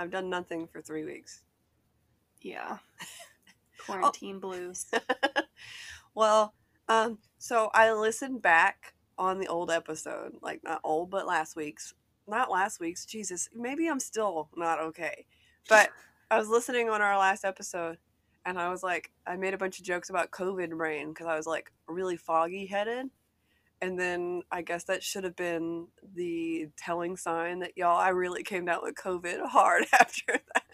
I've done nothing for three weeks. Yeah. Quarantine Oh. blues. well, um, so I listened back on the old episode, like not old, but last week's. Not last week's. Jesus, maybe I'm still not okay. But I was listening on our last episode, and I was like, I made a bunch of jokes about COVID brain because I was like really foggy headed. And then I guess that should have been the telling sign that y'all, I really came down with COVID hard after that.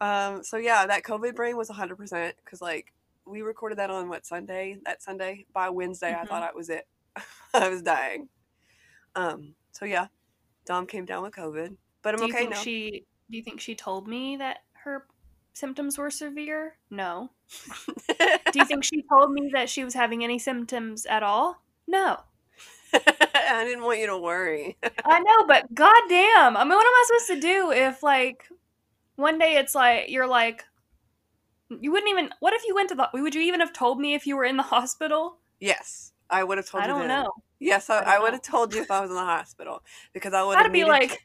Um, so yeah, that COVID brain was 100% because like we recorded that on what Sunday? That Sunday. By Wednesday, I Mhm. thought I was it. I was dying. Um, so yeah, Dom came down with COVID, but I'm do you okay think now. she do you think she told me that her symptoms were severe? No. Do you think she told me that she was having any symptoms at all? No. I didn't want you to worry. I know, but goddamn. I mean, what am I supposed to do if like one day it's like you're like you wouldn't even what if you went to the would you even have told me if you were in the hospital? yes, I would have told I you don't then. know. Yes, I, I I would have told you if I was in the hospital because I would I'd have be needed like,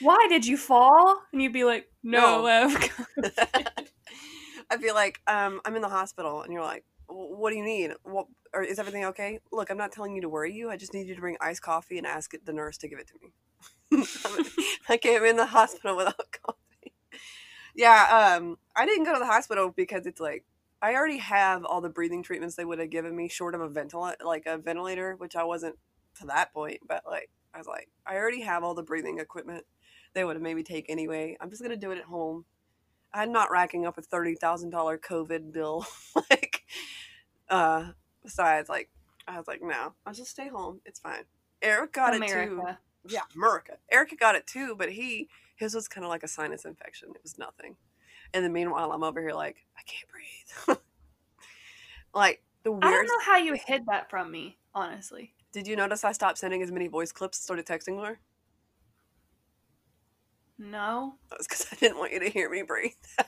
"Why did you fall?" And you'd be like, "No, No. I'd be like, um, I'm in the hospital, and you're like, what do you need? What, or is everything okay? Look, I'm not telling you to worry you. I just need you to bring iced coffee and ask the nurse to give it to me. I came in the hospital without coffee. Yeah, um, I didn't go to the hospital because it's like I already have all the breathing treatments they would have given me, short of a ventilator, like a ventilator, which I wasn't to that point. But like, I was like, I already have all the breathing equipment they would have made me take anyway. I'm just gonna do it at home. I'm not racking up a thirty thousand dollar COVID bill. like, uh, besides, like, I was like, no, I'll just stay home. It's fine. Eric got it too. Yeah, America. Erica got it too, but he his was kind of like a sinus infection. It was nothing. And then meanwhile, I'm over here like I can't breathe. like the weird I don't know how you hid that from me, honestly. Did you notice I stopped sending as many voice clips started texting her? No. That was because I didn't want you to hear me breathe.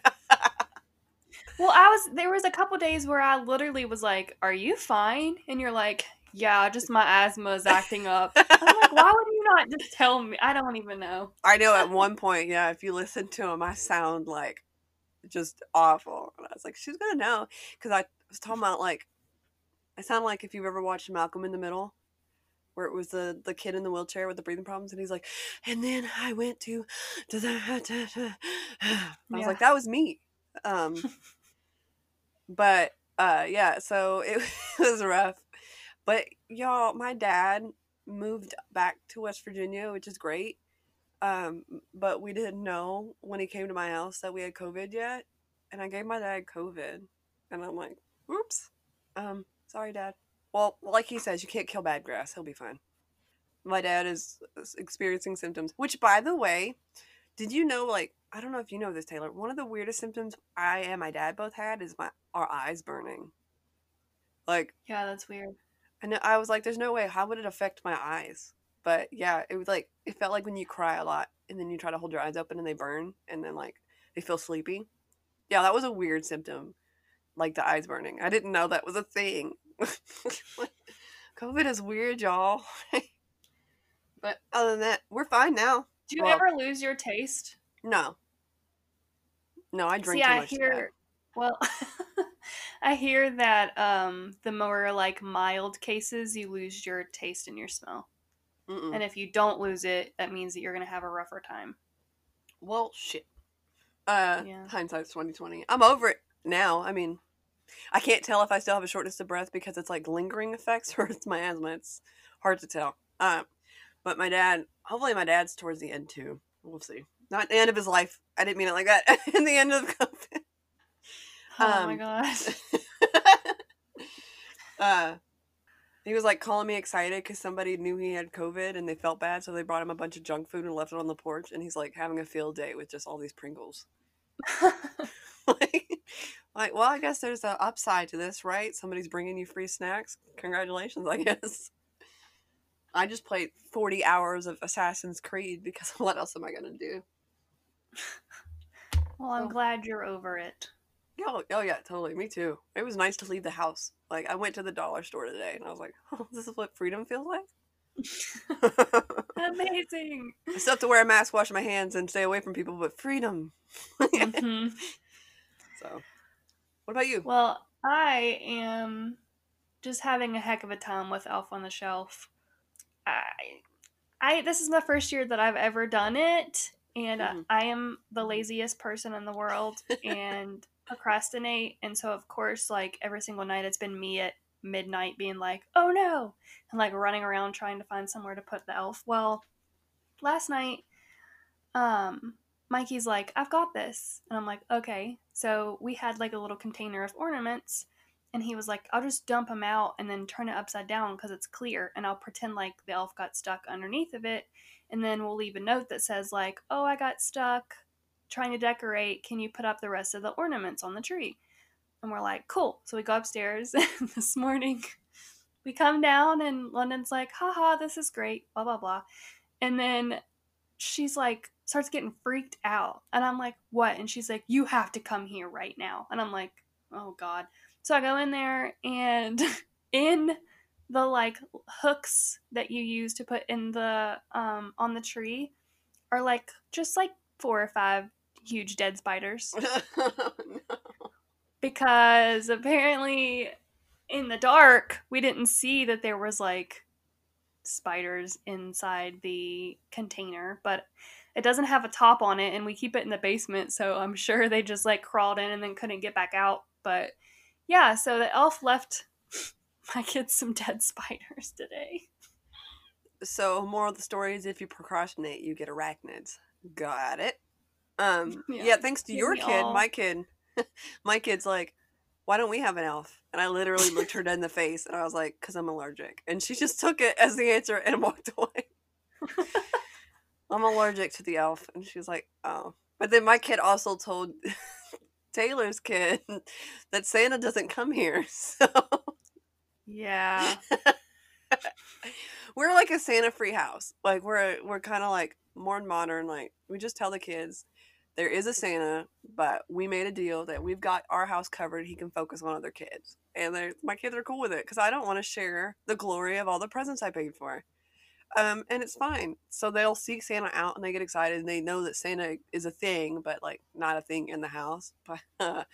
Well, I was there was a couple days where I literally was like, "Are you fine?" And you're like, "Yeah, just my asthma is acting up." I'm like, "Why would you not just tell me?" I don't even know. I know at one point, yeah, if you listen to him, I sound like just awful. And I was like, she's gonna know because I was talking about like, I sound like if you've ever watched Malcolm in the Middle, where it was the the kid in the wheelchair with the breathing problems, and he's like, and then I went to, to the, I was Yeah. like, that was me. Um, but uh, yeah, so it was rough. But y'all, my dad moved back to West Virginia, which is great. Um, but we didn't know when he came to my house that we had COVID yet, and I gave my dad COVID, and I'm like, "Oops, um, sorry, Dad." Well, like he says, you can't kill bad grass. He'll be fine. My dad is experiencing symptoms, which, by the way, did you know? Like, I don't know if you know this, Taylor. One of the weirdest symptoms I and my dad both had is my our eyes burning. Like, Yeah, that's weird. I know I was like, "There's no way. How would it affect my eyes?" But yeah, it was like it felt like when you cry a lot and then you try to hold your eyes open and they burn and then like they feel sleepy. Yeah, that was a weird symptom, like the eyes burning. I didn't know that was a thing. COVID is weird, y'all. but other than that, we're fine now. Do you Well- ever lose your taste? No, no, I drink See, too I much. to hear. Well, I hear that um, the more like mild cases, you lose your taste and your smell. Mm-mm. and if you don't lose it, that means that you're gonna have a rougher time. Well, shit. Uh, Yeah. hindsight's twenty twenty. I'm over it now. I mean, I can't tell if I still have a shortness of breath because it's like lingering effects or it's my asthma. It's hard to tell. Um, but my dad, hopefully, my dad's towards the end too. We'll see. Not the end of his life. I didn't mean it like that. In the end of the COVID. Oh my gosh. uh, he was like calling me excited because somebody knew he had COVID and they felt bad, so they brought him a bunch of junk food and left it on the porch. And he's like having a field day with just all these Pringles. like, like, well, I guess there's an upside to this, right? Somebody's bringing you free snacks. Congratulations, I guess. I just played 40 hours of Assassin's Creed because what else am I going to do? well, I'm Oh. glad you're over it. Oh, oh, yeah, totally. Me too. It was nice to leave the house. Like, I went to the dollar store today and I was like, oh, this is what freedom feels like? Amazing. I still have to wear a mask, wash my hands, and stay away from people, but freedom. hmm So, what about you? Well, I am just having a heck of a time with Elf on the Shelf. I, I this is the first year that I've ever done it, and uh, Mhm. I am the laziest person in the world and procrastinate. And so, of course, like every single night, it's been me at midnight being like, "Oh no," and like running around trying to find somewhere to put the elf. Well, last night, um, Mikey's like, I've got this. And I'm like, okay. So we had like a little container of ornaments. And he was like, I'll just dump them out and then turn it upside down because it's clear. And I'll pretend like the elf got stuck underneath of it. And then we'll leave a note that says, like, oh, I got stuck trying to decorate. Can you put up the rest of the ornaments on the tree? And we're like, cool. So we go upstairs this morning. We come down and London's like, haha, this is great, blah, blah, blah. And then she's like starts getting freaked out. And i'm like what? And she's like you have to come here right now. And i'm like oh god. So i go in there and in the like hooks that you use to put in the um on the tree are like just like four or five huge dead spiders. Because apparently in the dark we didn't see that there was like spiders inside the container but it doesn't have a top on it and we keep it in the basement so i'm sure they just like crawled in and then couldn't get back out but yeah so the elf left my kids some dead spiders today so, moral of the story is if you procrastinate, you get arachnids. Got it. Um, yeah. Yeah, thanks to your kid, all. my kid, my kid's like, why don't we have an elf? And I literally looked her dead in the face and I was like, because I'm allergic. And she just took it as the answer and walked away. I'm allergic to the elf. And she was like, oh. But then my kid also told Taylor's kid that Santa doesn't come here. So yeah we're like a Santa free house. Like we're we're kind of like more modern. Like we just tell the kids there is a Santa, but we made a deal that we've got our house covered. He can focus on other kids, and they're, my kids are cool with it because I don't want to share the glory of all the presents I paid for. Um, and it's fine. So they'll seek Santa out and they get excited and they know that Santa is a thing, but like not a thing in the house. But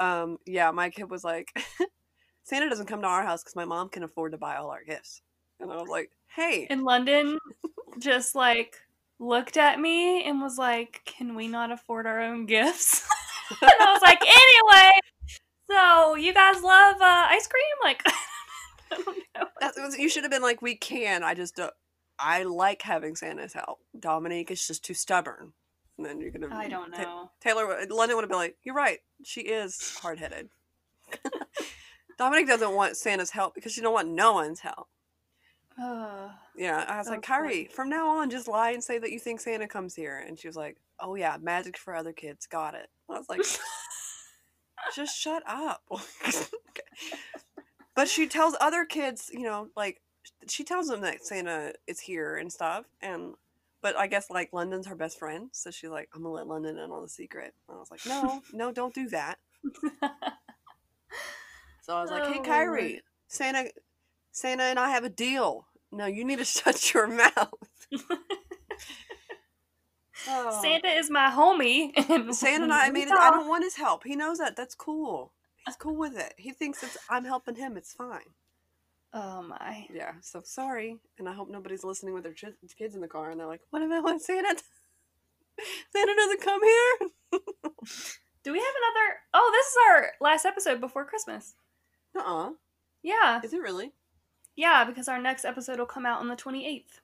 um, yeah, my kid was like, Santa doesn't come to our house because my mom can afford to buy all our gifts. And I was like, hey, in london just like looked at me and was like can we not afford our own gifts and i was like anyway so you guys love uh, ice cream like I don't know. that was, you should have been like, we can. I just don't. I like having Santa's help. Dominique is just too stubborn. And then you're gonna. I don't Ta- know. Taylor, London would have been like, you're right. She is hard headed. Dominique doesn't want Santa's help because she don't want no one's help. Ugh. Yeah, I was like. Kyrie, from now on, just lie and say that you think Santa comes here. And she was like, oh yeah, magic for other kids. Got it. I was like, just shut up. but she tells other kids, you know, like she tells them that Santa is here and stuff. And but I guess like London's her best friend, so she's like, I'm gonna let London in on the secret. And I was like, no, no, don't do that. So I was like, Oh, hey Lord. Kyrie, Santa, Santa and I have a deal. No, you need to shut your mouth. Oh. Santa is my homie. And Santa and I made it. I don't want his help. He knows that. That's cool. He's cool with it. He thinks it's I'm helping him. It's fine. Oh my. Yeah. So sorry, and I hope nobody's listening with their ch- kids in the car and they're like, "What about when Santa? Santa doesn't come here." Do we have another? Oh, this is our last episode before Christmas. Uh uh Yeah. Is it really? Yeah, because our next episode will come out on the 28th.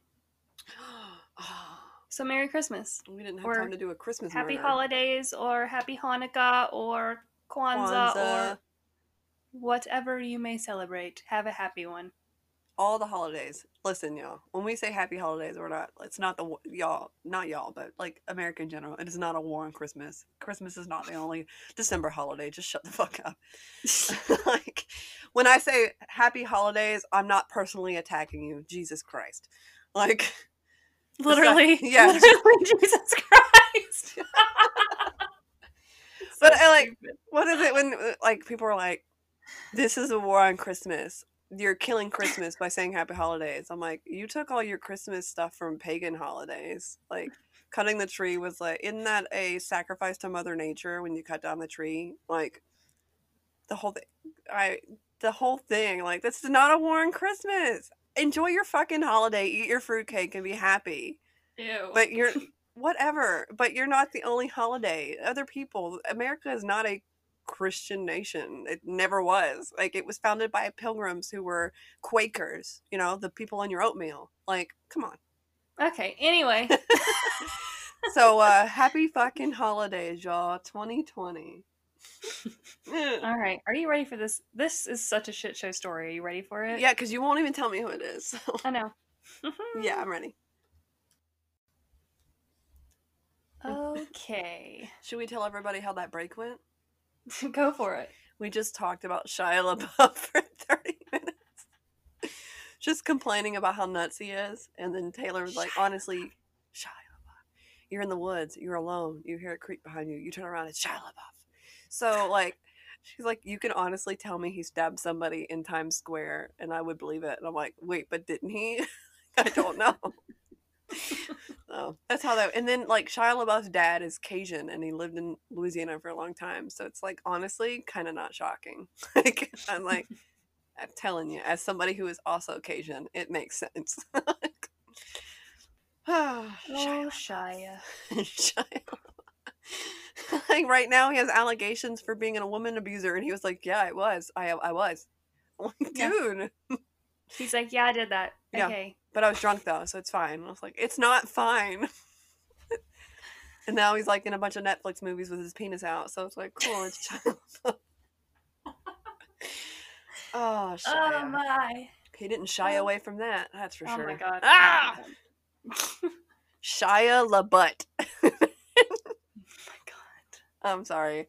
oh, So Merry Christmas. we didn't have Or time to do a Christmas Happy murder. holidays or happy Hanukkah or Kwanzaa, Kwanzaa. or whatever you may celebrate. Have a happy one. all the holidays. Listen, y'all. When we say happy holidays, we're not. It's not the y'all, not y'all, but like America in general. It is not a war on Christmas. Christmas is not the only December holiday. Just shut the fuck up. like when I say happy holidays, I'm not personally attacking you. Jesus Christ. Like Literally. yeah. Literally, Jesus Christ. But I like- stupid. what is it when uh, like people are like, "This is a war on Christmas." you're killing Christmas by saying happy holidays. I'm like, you took all your Christmas stuff from pagan holidays. Like cutting the tree was like isn't that a sacrifice to Mother Nature when you cut down the tree? Like the whole thing I the whole thing, like this is not a war on Christmas. Enjoy your fucking holiday, eat your fruitcake and be happy. Ew. But you're whatever, but you're not the only holiday. Other people America is not a Christian nation. It never was. Like it was founded by pilgrims who were Quakers, you know, the people on your oatmeal. Like, come on. okay. Anyway, So uh happy fucking holidays, y'all. 2020. Eh. all right. Are you ready for this? This is such a shit show story. Are you ready for it? yeah, because you won't even tell me who it is. So I know. yeah, I'm ready. Okay. Should we tell everybody how that break went? Go for it. We just talked about Shia LaBeouf for 30 minutes. Just complaining about how nuts he is. And then Taylor was like, Shia honestly, Shia LaBeouf. You're in the woods. You're alone. You hear a creak behind you. You turn around. It's Shia LaBeouf. So, like, she's like, you can honestly tell me he stabbed somebody in Times Square and I would believe it. And I'm like, wait, but didn't he? I don't know. so that's how that. And then, like, Shia LaBeouf's dad is Cajun and he lived in Louisiana for a long time. So it's like, honestly, kind of not shocking. like, I'm like, I'm telling you, as somebody who is also Cajun, it makes sense. oh, Oh, Shia. Shia. like right now, he has allegations for being a woman abuser, and he was like, "Yeah, I was. I I was." I'm like, Yeah. dude, He's like, yeah, I did that. Yeah. Okay. But I was drunk though, so it's fine. I was like, "It's not fine." and now he's like in a bunch of Netflix movies with his penis out, so it's like, cool. It's LaBeouf. oh, Oh my. he didn't shy away from that. That's for Oh sure. Oh my god. Ah! Shia LaButt. Oh my god. I'm sorry.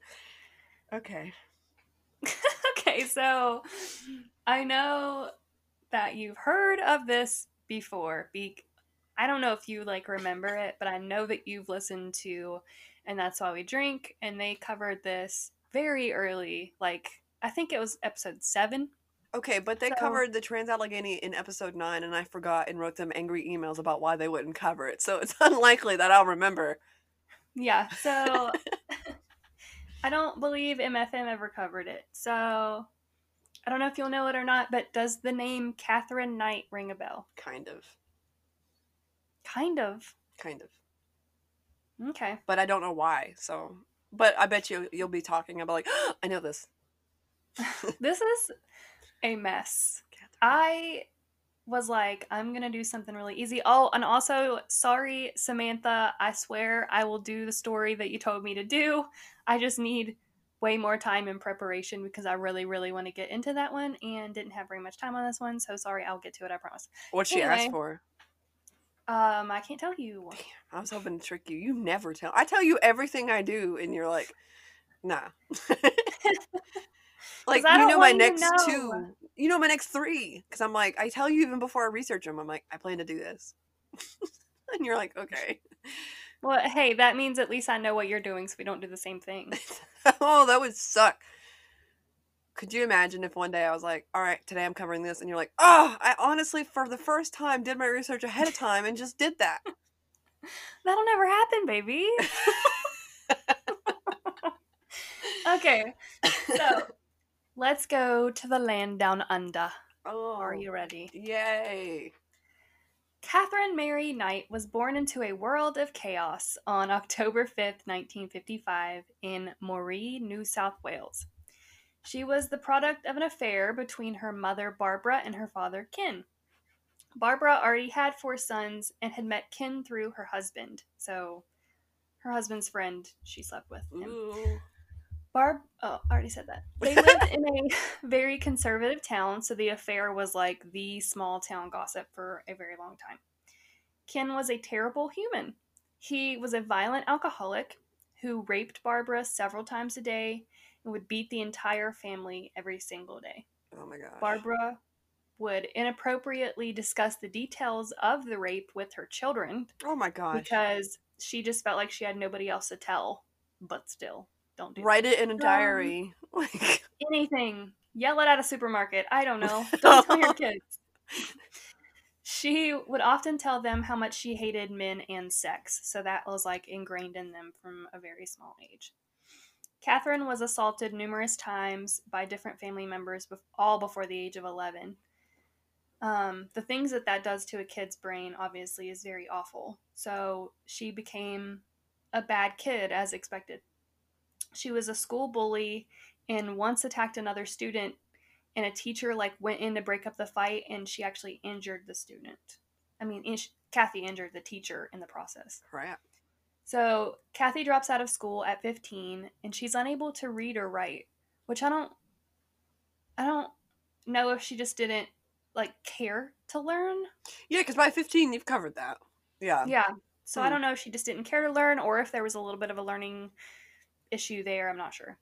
Okay. okay, so I know that you've heard of this before. Be- I don't know if you like remember it, but I know that you've listened to and that's why we drink and they covered this very early, like I think it was episode 7. Okay, but they So- covered the Trans Allegheny in episode nine, and I forgot and wrote them angry emails about why they wouldn't cover it. So it's unlikely that I'll remember. Yeah, so I don't believe MFM ever covered it. So I don't know if you'll know it or not, but does the name Katherine Knight ring a bell? Kind of. Kind of. Kind of. Okay. But I don't know why. So, but I bet you you'll be talking about like, I know this. this is a mess. I was like, I'm gonna do something really easy. Oh, and also, sorry, Samantha. I swear I will do the story that you told me to do. I just need way more time in preparation because I really, really want to get into that one and didn't have very much time on this one. So sorry, I'll get to it. I promise. What she asked for. Um, I can't tell you. I was hoping to trick you. You never tell. I tell you everything I do, and you're like, nah. like you know my want you to next know. two. You know my next three, because I'm like, I tell you even before I research them. I'm like, I plan to do this, and you're like, okay. Well, hey, that means at least I know what you're doing, so we don't do the same thing. oh, that would suck. Could you imagine if one day I was like, all right, today I'm covering this, and you're like, oh, I honestly, for the first time, did my research ahead of time and just did that. That'll never happen, baby. okay, so let's go to the land down under. Oh, Are you ready? Yay. Katherine Mary Knight was born into a world of chaos on October 5th, 1955, in Moree, New South Wales. She was the product of an affair between her mother, Barbara, and her father, Ken. Barbara already had four sons and had met Ken through her husband, so her husband's friend she slept with. Him. Ooh. Barb, oh, I already said that. They lived in a very conservative town, so the affair was like the small town gossip for a very long time. Ken was a terrible human. He was a violent alcoholic who raped Barbara several times a day and would beat the entire family every single day. Oh my gosh. Barbara would inappropriately discuss the details of the rape with her children Oh my gosh. because she just felt like she had nobody else to tell. But still, don't do that. Write it in a Um, diary. Like, anything. yell it at a supermarket. I don't know. Don't tell your kids. She would often tell them how much she hated men and sex, so that was like ingrained in them from a very small age. Katherine was assaulted numerous times by different family members, all before the age of 11. Um, the things that that does to a kid's brain, obviously, is very awful. So she became a bad kid as expected. She was a school bully and once attacked another student and a teacher like went in to break up the fight and she actually injured the student i mean in- kathy injured the teacher in the process Crap. so kathy drops out of school at 15 and she's unable to read or write which i don't i don't know if she just didn't like care to learn Yeah, because by 15, you've covered that. Yeah. yeah so i Hmm. don't know if she just didn't care to learn or if there was a little bit of a learning issue there i'm not sure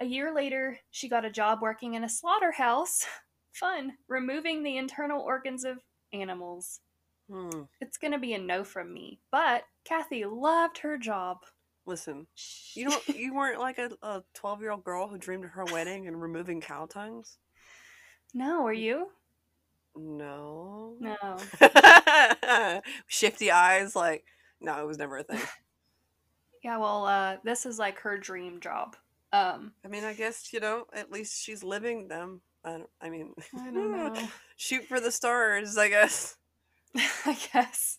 a year later she got a job working in a slaughterhouse fun removing the internal organs of animals Hmm. it's gonna be a no from me but kathy loved her job Listen, you don't. You weren't like a, a 12 year old girl who dreamed of her wedding and removing cow tongues? no are you No. no Shifty eyes, like, no, it was never a thing. Yeah well uh this is like her dream job um I mean, I guess, you know, at least she's living them. I, don't, I mean, i don't know shoot for the stars, I guess. I guess.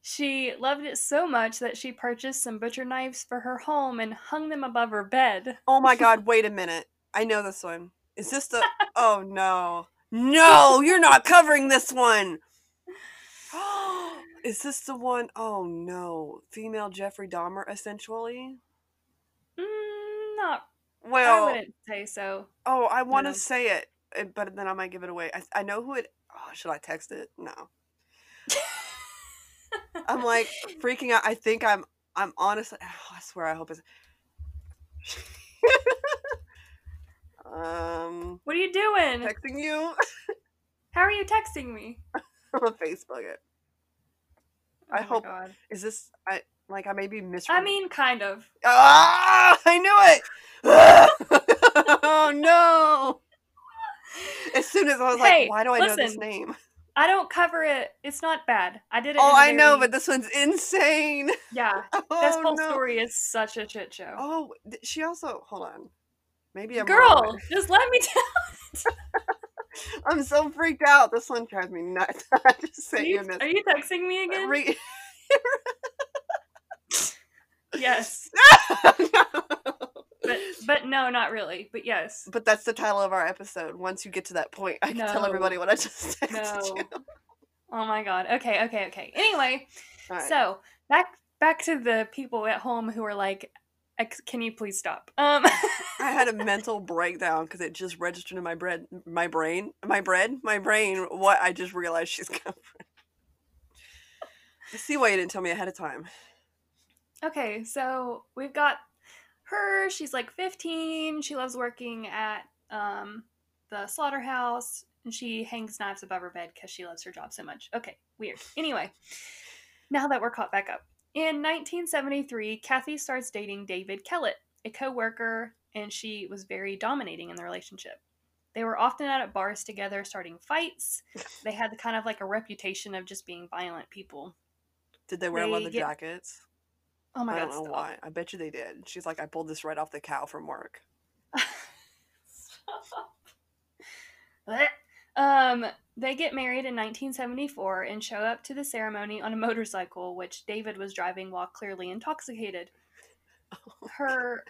She loved it so much that she purchased some butcher knives for her home and hung them above her bed. Oh my god, wait a minute. I know this one. Is this the. Oh no. No, you're not covering this one! Is this the one oh no. Female Jeffrey Dahmer, essentially? Mm, not. I wouldn't say so. oh, I want to No. say it, eh, but then I might give it away. I, I know who it. Oh, should I text it? No. I'm like freaking out. I think I'm. I'm honestly. Oh, I swear. I hope it's. um, What are you doing? texting you. How are you texting me? I'm gonna Facebook it. I Oh hope- God. Is this? I like. I may be misremembering. I mean, kind of. Ah! I knew it. oh no! As soon as I was Hey, like, "Why do I know this name?" I don't cover it. It's not bad. I did it. Oh, I know, but this one's insane. yeah, oh, this whole no! story is such a shit show. Oh, she also. Hold on. Maybe I'm Girl, just let me tell. I'm so freaked out. This one drives me nuts. I just Are you a message. are you texting me again? Re- yes, No. but but no, not really. But yes. But that's the title of our episode. Once you get to that point, I can tell everybody what I just texted No. you. Oh my god. Okay, okay, okay. Anyway, right. so back back to the people at home who are like, "Ex- "Can you please stop?" Um, I had a mental breakdown because it just registered in my bread, my brain, my bread, my brain. What I just realized she's coming. I see why you didn't tell me ahead of time. okay, so we've got her. She's like 15. She loves working at um, the slaughterhouse, and she hangs knives above her bed because she loves her job so much. Okay, weird. Anyway, now that we're caught back up. In 1973, Kathy starts dating David Kellett, a co-worker, and she was very dominating in the relationship. They were often out at bars together, starting fights. They had the kind of like a reputation of just being violent people. Did they wear They leather get- jackets? Oh my I god! don't know stop. why. I bet you they did. She's like, I pulled this right off the cow from work. Um, they get married in 1974 and show up to the ceremony on a motorcycle, which David was driving while clearly intoxicated. Her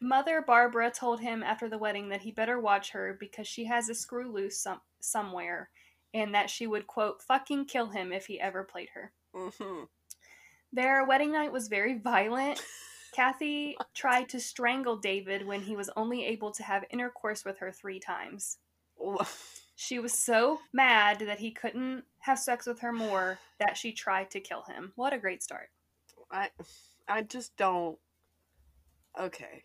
mother, Barbara, told him after the wedding that he better watch her because she has a screw loose some- somewhere and that she would, quote, fucking kill him if he ever played her. hmm Their wedding night was very violent. Kathy tried to strangle David when he was only able to have intercourse with her three times. She was so mad that he couldn't have sex with her more that she tried to kill him. What a great start. I, I just don't. Okay.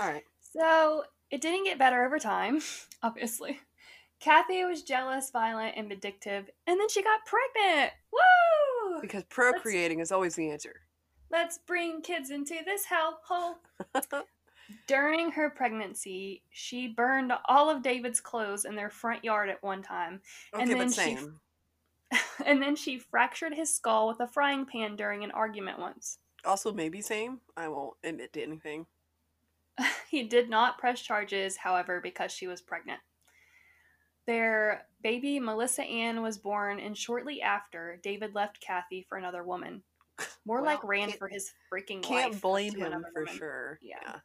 All right. So it didn't get better over time, obviously. Kathy was jealous, violent, and vindictive, and then she got pregnant. Woo! Because procreating is always the answer. Let's bring kids into this hellhole. During her pregnancy, she burned all of David's clothes in their front yard at one time. Okay, and then but she and then she fractured his skull with a frying pan during an argument once. Also, maybe same. I won't admit to anything. He did not press charges, however, because she was pregnant. Their baby, Melissa Ann, was born, and shortly after, David left Kathy for another woman. More like Well, ran for his freaking Can't life. blame him for woman. sure. Yeah.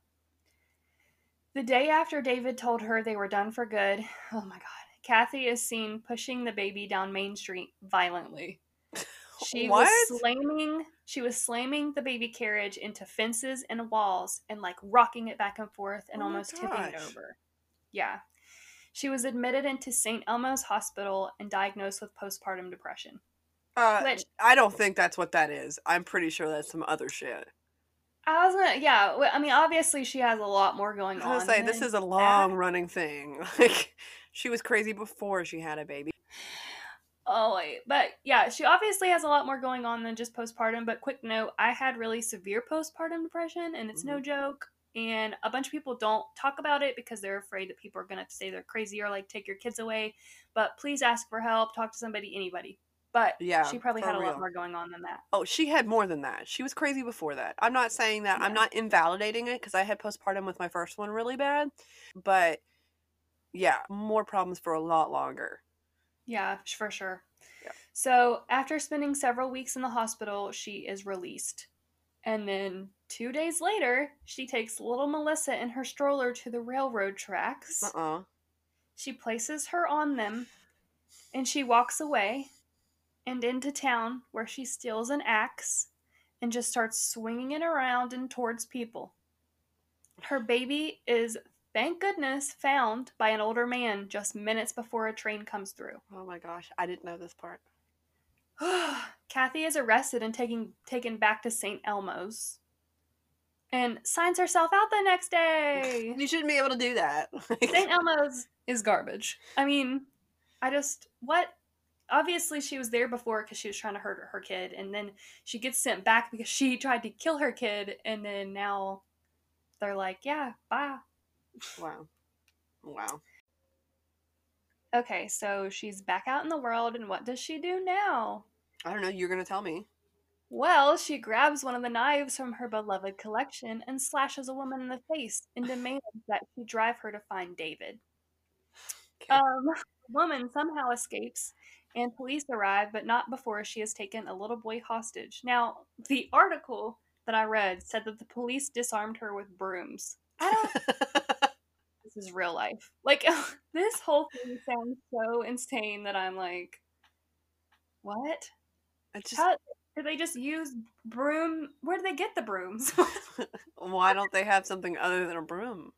The day after David told her they were done for good, oh my god, Kathy is seen pushing the baby down Main Street violently. She What? was slamming she was slamming the baby carriage into fences and walls and like rocking it back and forth and Oh almost tipping it over. Yeah. She was admitted into St. Elmo's Hospital and diagnosed with postpartum depression. Uh, Which- I don't think that's what that is. I'm pretty sure that's some other shit. I was gonna, yeah. I mean, obviously she has a lot more I going was on. gonna say this is a long running thing. Like she was crazy before she had a baby. Oh wait, but yeah, she obviously has a lot more going on than just postpartum. But quick note, I had really severe postpartum depression, and it's no mm-hmm. joke. And a bunch of people don't talk about it because they're afraid that people are gonna say they're crazy or like take your kids away. But please ask for help. Talk to somebody, anybody. But Yeah, she probably had a real. lot more going on than that. Oh, she had more than that. She was crazy before that. I'm not saying that. I'm not invalidating it because I had postpartum with my first one really bad. But yeah, more problems for a lot longer. Yeah, for sure. Yeah. So after spending several weeks in the hospital, she is released. And then two days later, she takes little Melissa in her stroller to the railroad tracks. Uh uh She places her on them and she walks away and into town where she steals an axe and just starts swinging it around and towards people. Her baby is, thank goodness, found by an older man just minutes before a train comes through. Oh my gosh, I didn't know this part. Kathy is arrested and taken taken back to St. Elmo's and signs herself out the next day. You shouldn't be able to do that. St. Elmo's is garbage. I mean, I just what? Obviously, she was there before because she was trying to hurt her kid, and then she gets sent back because she tried to kill her kid, and then now they're like, "Yeah, bye." wow. Wow. Okay, so she's back out in the world, and what does she do now? I don't know. You're going to tell me. Well, she grabs one of the knives from her beloved collection and slashes a woman in the face and demands that she drive her to find David. Okay. Um, the woman somehow escapes, and police arrive, but not before she has taken a little boy hostage. Now, the article that I read said that the police disarmed her with brooms. I don't. this is real life. Like this whole thing sounds so insane that I'm like, what? it's just, How did they just use broom? Where did they get the brooms? why don't they have something other than a broom?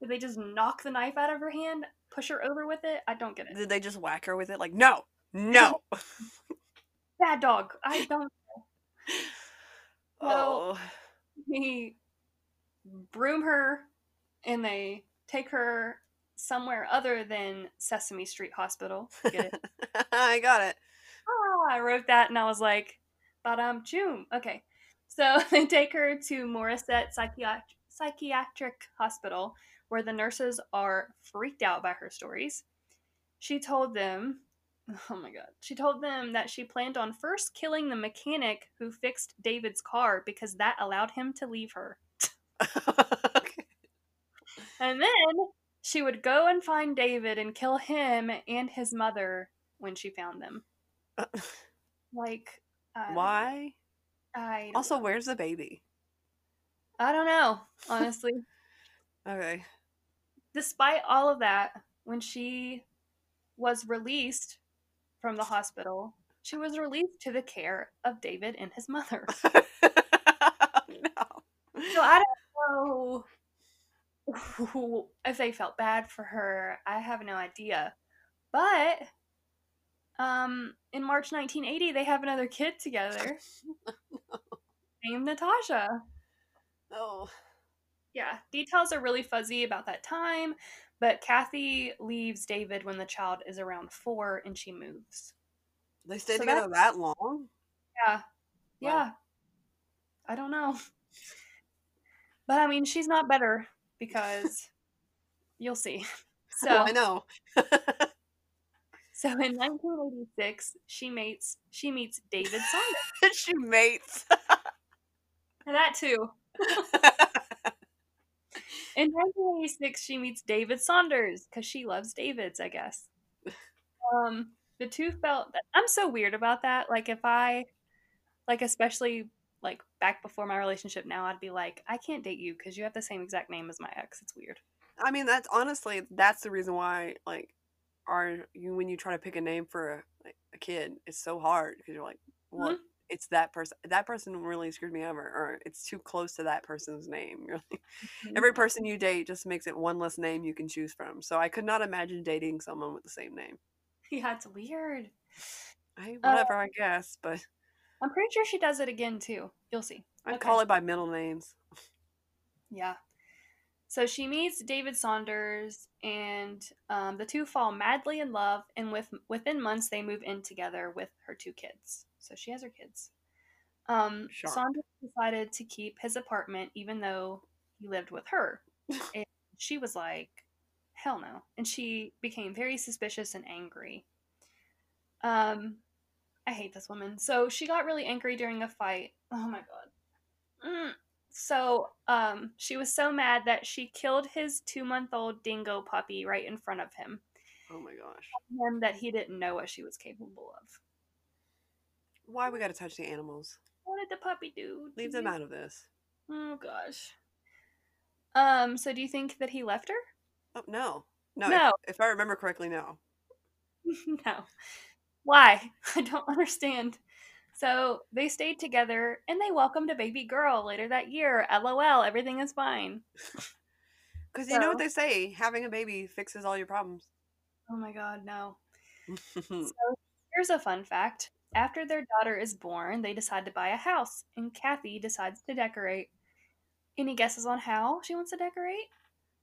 did they just knock the knife out of her hand, push her over with it? I don't get it. Did they just whack her with it? Like, no, no. Bad dog. I don't. oh, He broom her, and they take her somewhere other than Sesame Street Hospital. Get it? I got it. ah, I wrote that and I was like, Badam Choom. Okay. So they take her to Morisset Psychiat- Psychiatric Hospital, where the nurses are freaked out by her stories. She told them, oh my god, she told them that she planned on first killing the mechanic who fixed David's car because that allowed him to leave her. okay. And then she would go and find David and kill him and his mother when she found them. Like, um, Why? I Also, know. where's the baby? I don't know, honestly. Okay. Despite all of that, when she was released from the hospital, she was released to the care of David and his mother. no. So I don't know if they felt bad for her. I have no idea. But um, in March 1980, they have another kid together named Natasha. Oh. Yeah, details are really fuzzy about that time, but Kathy leaves David when the child is around four and she moves. They stayed So together that long? Yeah. Wow. Yeah. I don't know. But I mean, she's not better because you'll see. So Well, I know. So in 1986, she mates. she meets David Saunders. she mates. That too. In 1986, she meets David Saunders because she loves Davids, I guess. Um, the two felt that I'm so weird about that. Like if I, like especially like back before my relationship now, I'd be like, I can't date you because you have the same exact name as my ex. It's weird. I mean, that's honestly that's the reason why like are you when you try to pick a name for a, like, a kid, it's so hard because you're like, well, it's that person. That person really screwed me over, or it's too close to that person's name. You're like, every person you date just makes it one less name you can choose from. So I could not imagine dating someone with the same name. Yeah, it's weird. I, Uh, whatever, I guess, but I'm pretty sure she does it again too. You'll see. I'd Okay. call it by middle names. Yeah. So she meets David Saunders, and um, the two fall madly in love. And with within months, they move in together with her two kids. So she has her kids. Um, Shocked. Saunders decided to keep his apartment, even though he lived with her. and she was like, "Hell no!" And she became very suspicious and angry. Um, I hate this woman. So she got really angry during a fight. Oh my god. Mm. So, um, she was so mad that she killed his two month old dingo puppy right in front of him, Oh my gosh. him that he didn't know what she was capable of. Why we gotta touch the animals? What did the puppy do? Leave them you? out of this. Oh gosh. Um, so do you think that he left her? Oh no. No. No. If, if I remember correctly, no. no. Why? I don't understand. So they stayed together and they welcomed a baby girl later that year. LOL, everything is fine. Because you know what they say, having a baby fixes all your problems. Oh my god, no. so Here's a fun fact. After their daughter is born, they decide to buy a house, and Kathy decides to decorate. Any guesses on how she wants to decorate?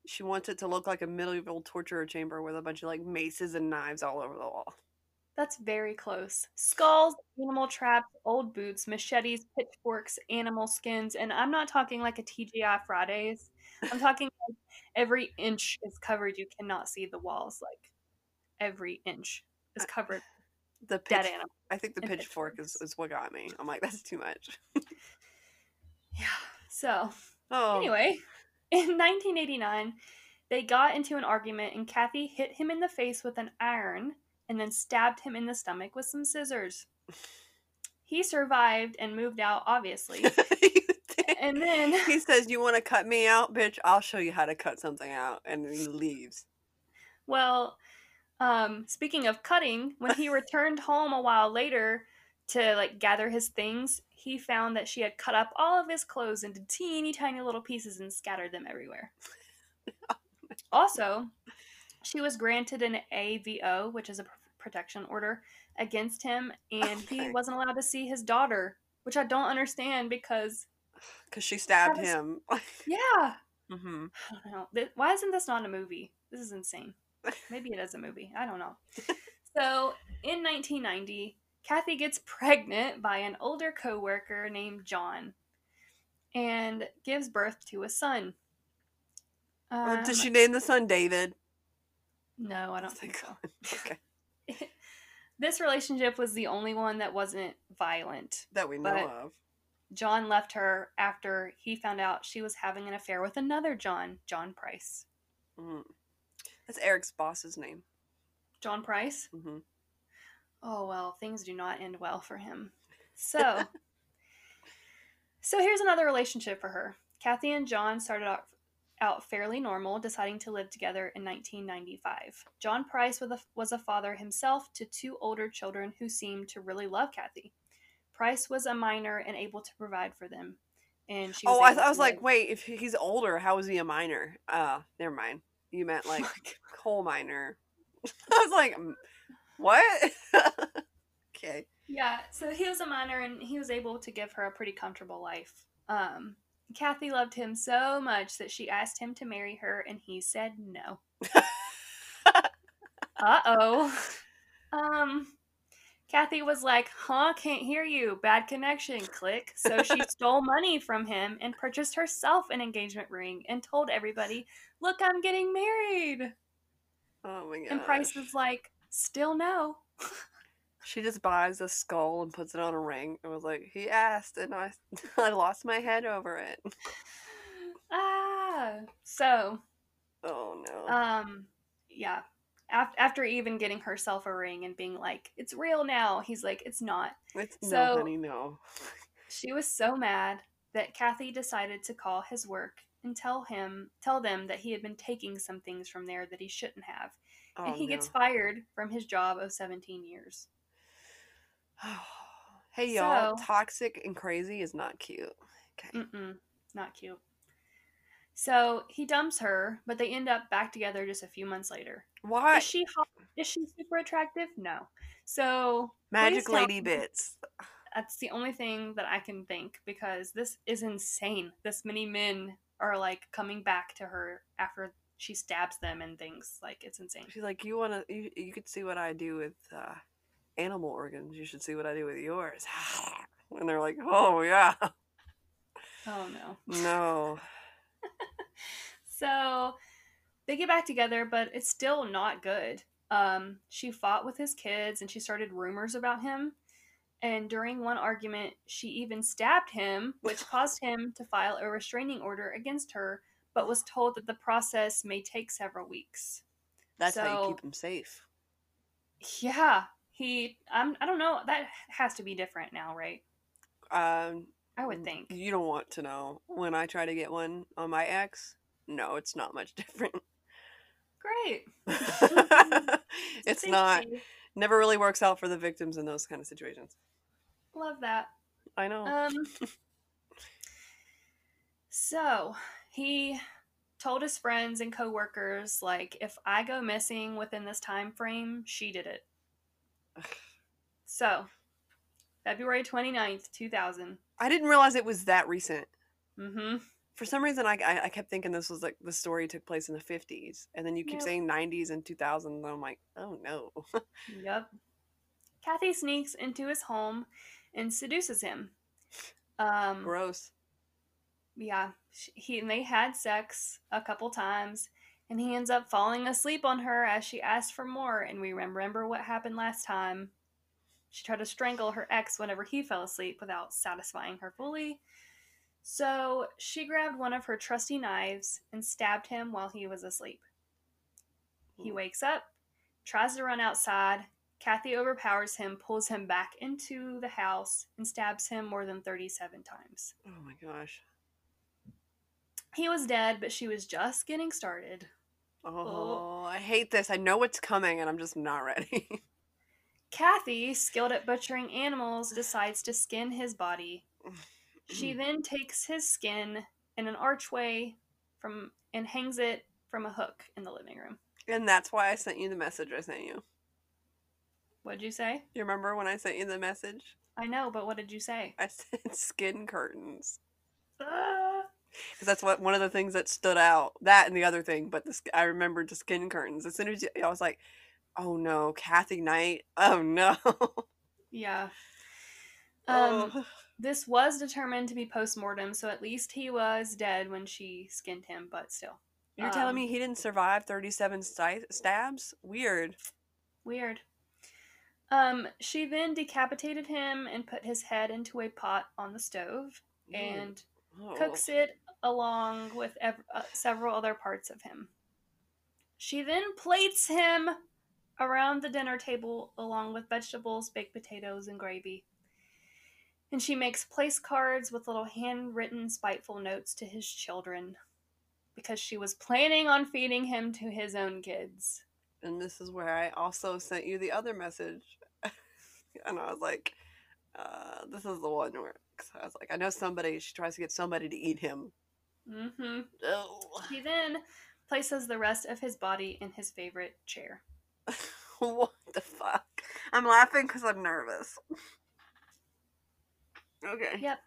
she wants it to look like a medieval torture chamber with a bunch of like maces and knives all over the wall. That's very close. Skulls, animal traps, old boots, machetes, pitchforks, animal skins, and I'm not talking like a TGI Fridays. I'm talking like every inch is covered. You cannot see the walls. Like every inch is covered. The Dead animal. I think the pitchfork is, is what got me. I'm like, that's too much. Yeah. So Oh, Anyway, in 1989, they got into an argument and Kathy hit him in the face with an iron and then stabbed him in the stomach with some scissors. He survived and moved out, obviously. And then, he says, "You want to cut me out, bitch? I'll show you how to cut something out," and he leaves. well, um, speaking of cutting, when he returned home a while later to like gather his things, he found that she had cut up all of his clothes into teeny tiny little pieces and scattered them everywhere. Also, she was granted an AVO, which is a protection order against him, and Okay. he wasn't allowed to see his daughter, which I don't understand because, Because she stabbed him. yeah, Mm-hmm. I don't know. Why isn't this not a movie? This is insane. Maybe it is a movie. I don't know. so, in 1990, Kathy gets pregnant by an older coworker named John and gives birth to a son. Um, Does she name the son David? No, I don't Thank think so. Okay, this relationship was the only one that wasn't violent. that we know of. John left her after he found out she was having an affair with another John, John Price. Mm. That's Eric's boss's name. John Price? hmm Oh well, things do not end well for him. So, so here's another relationship for her. Kathy and John started out, out fairly normal, deciding to live together in 1995. John Price was a, was a father himself to two older children who seemed to really love Kathy. Price was a minor and able to provide for them, and she. Was Oh, I, I was like, live- wait, if he's older, how is he a minor? Uh, never mind. You meant like coal miner. I was like, "Mm, what? okay. Yeah, so he was a miner and he was able to give her a pretty comfortable life. Um, Kathy loved him so much that she asked him to marry her and he said no. uh oh. Um, Kathy was like, huh, can't hear you. Bad connection. Click. So she stole money from him and purchased herself an engagement ring and told everybody, look, I'm getting married. Oh my god. And Price was like, still no. She just buys a skull and puts it on a ring and was like, he asked and I I lost my head over it. Ah. So, Oh no. um, yeah. After, after even getting herself a ring and being like, it's real now, he's like, it's not. it's no honey, no. She was so mad that Kathy decided to call his work and tell him tell them that he had been taking some things from there that he shouldn't have. Oh, and he no. gets fired from his job of 17 years. hey y'all, So- toxic and crazy is not cute. Okay. Mm-mm, not cute. So he dumps her, but they end up back together just a few months later. Why? Is she hot? Is she super attractive? No. So Magic lady bits. That's the only thing that I can think because this is insane. This many men are like coming back to her after she stabs them and things. Like it's insane. She's like, you wanna you, you could see what I do with uh, animal organs. You should see what I do with yours. And they're like, oh yeah, Oh no. no. So they get back together, but it's still not good. Um, she fought with his kids and she started rumors about him. And during one argument, she even stabbed him, which caused him to file a restraining order against her, but was told that the process may take several weeks. That's how you keep them safe. Yeah, he. I'm. I don't know. That has to be different now, right? Um, I would think. you don't want to know when I try to get one on my ex. No, it's not much different. Great. it's Thank not. you. Never really works out for the victims in those kind of situations. Love that. I know. Um. so he told his friends and coworkers, like, if I go missing within this time frame, she did it. So, February 29th, 2000. I didn't realize it was that recent. Mm-hmm. For some reason, I, I, I kept thinking this was like the story took place in the 50s. And then you keep Nope. saying 90s and 2000. And I'm like, oh no. Yep. Kathy sneaks into his home and seduces him. Um, Gross. yeah, he and they had sex a couple times, and he ends up falling asleep on her as she asks for more. And we remember what happened last time. She tried to strangle her ex whenever he fell asleep without satisfying her fully. So she grabbed one of her trusty knives and stabbed him while he was asleep. He wakes up, tries to run outside. Kathy overpowers him, pulls him back into the house, and stabs him more than 37 times. Oh my gosh. He was dead, but she was just getting started. Oh, I hate this. I know what's coming and I'm just not ready. Kathy, skilled at butchering animals, decides to skin his body. She mm. then takes his skin in an archway from and hangs it from a hook in the living room. and that's why I sent you the message I sent you. What'd you say? You remember when I sent you the message? I know, but what did you say? I said skin curtains. Ah. Because that's what one of the things that stood out. That and the other thing, but the, I remembered the skin curtains. As soon as you, I was like, "Oh no, Kathy Knight! Oh no!" Yeah. Um, oh. this was determined to be post-mortem, so at least he was dead when she skinned him, but still. You're telling um, me he didn't survive 37 sti- stabs? Weird. Weird. Um, she then decapitated him and put his head into a pot on the stove and Oh. cooks it along with ev- uh, several other parts of him. She then plates him around the dinner table along with vegetables, baked potatoes, and gravy. And she makes place cards with little handwritten spiteful notes to his children because she was planning on feeding him to his own kids. And this is where I also sent you the other message. and I was like, uh, this is the one where 'cause I was like, I know somebody, she tries to get somebody to eat him. Mm-hmm. Oh. He then places the rest of his body in his favorite chair. what the fuck? I'm laughing because I'm nervous. Okay. Yep.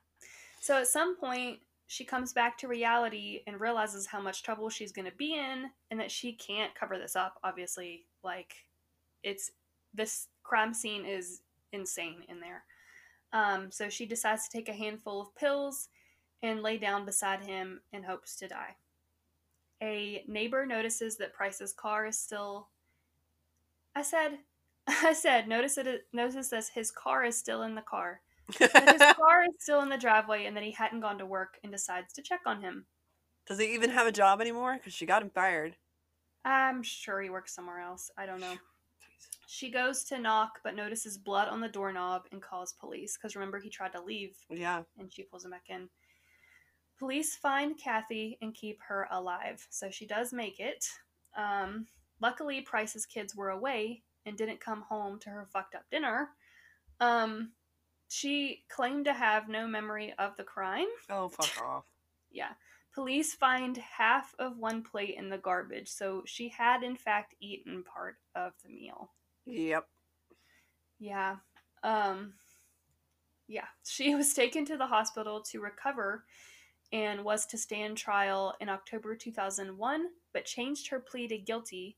So at some point, she comes back to reality and realizes how much trouble she's going to be in and that she can't cover this up, obviously. Like, it's this crime scene is insane in there. Um, so she decides to take a handful of pills and lay down beside him in hopes to die. A neighbor notices that Price's car is still. I said, I said, notice it. Notice that his car is still in the car. That his car is still in the driveway, and that he hadn't gone to work, and decides to check on him. Does he even have a job anymore? Because she got him fired. I'm sure he works somewhere else. I don't know. She goes to knock, but notices blood on the doorknob and calls police. Because remember, he tried to leave, Yeah. and she pulls him back in. Police find Kathy and keep her alive, so she does make it. Um, luckily, Price's kids were away and didn't come home to her fucked up dinner. Um, she claimed to have no memory of the crime. Oh, fuck off. Yeah. Police find half of one plate in the garbage, so she had in fact eaten part of the meal. Yep. Yeah. Um yeah, she was taken to the hospital to recover and was to stand trial in October 2001, but changed her plea to guilty.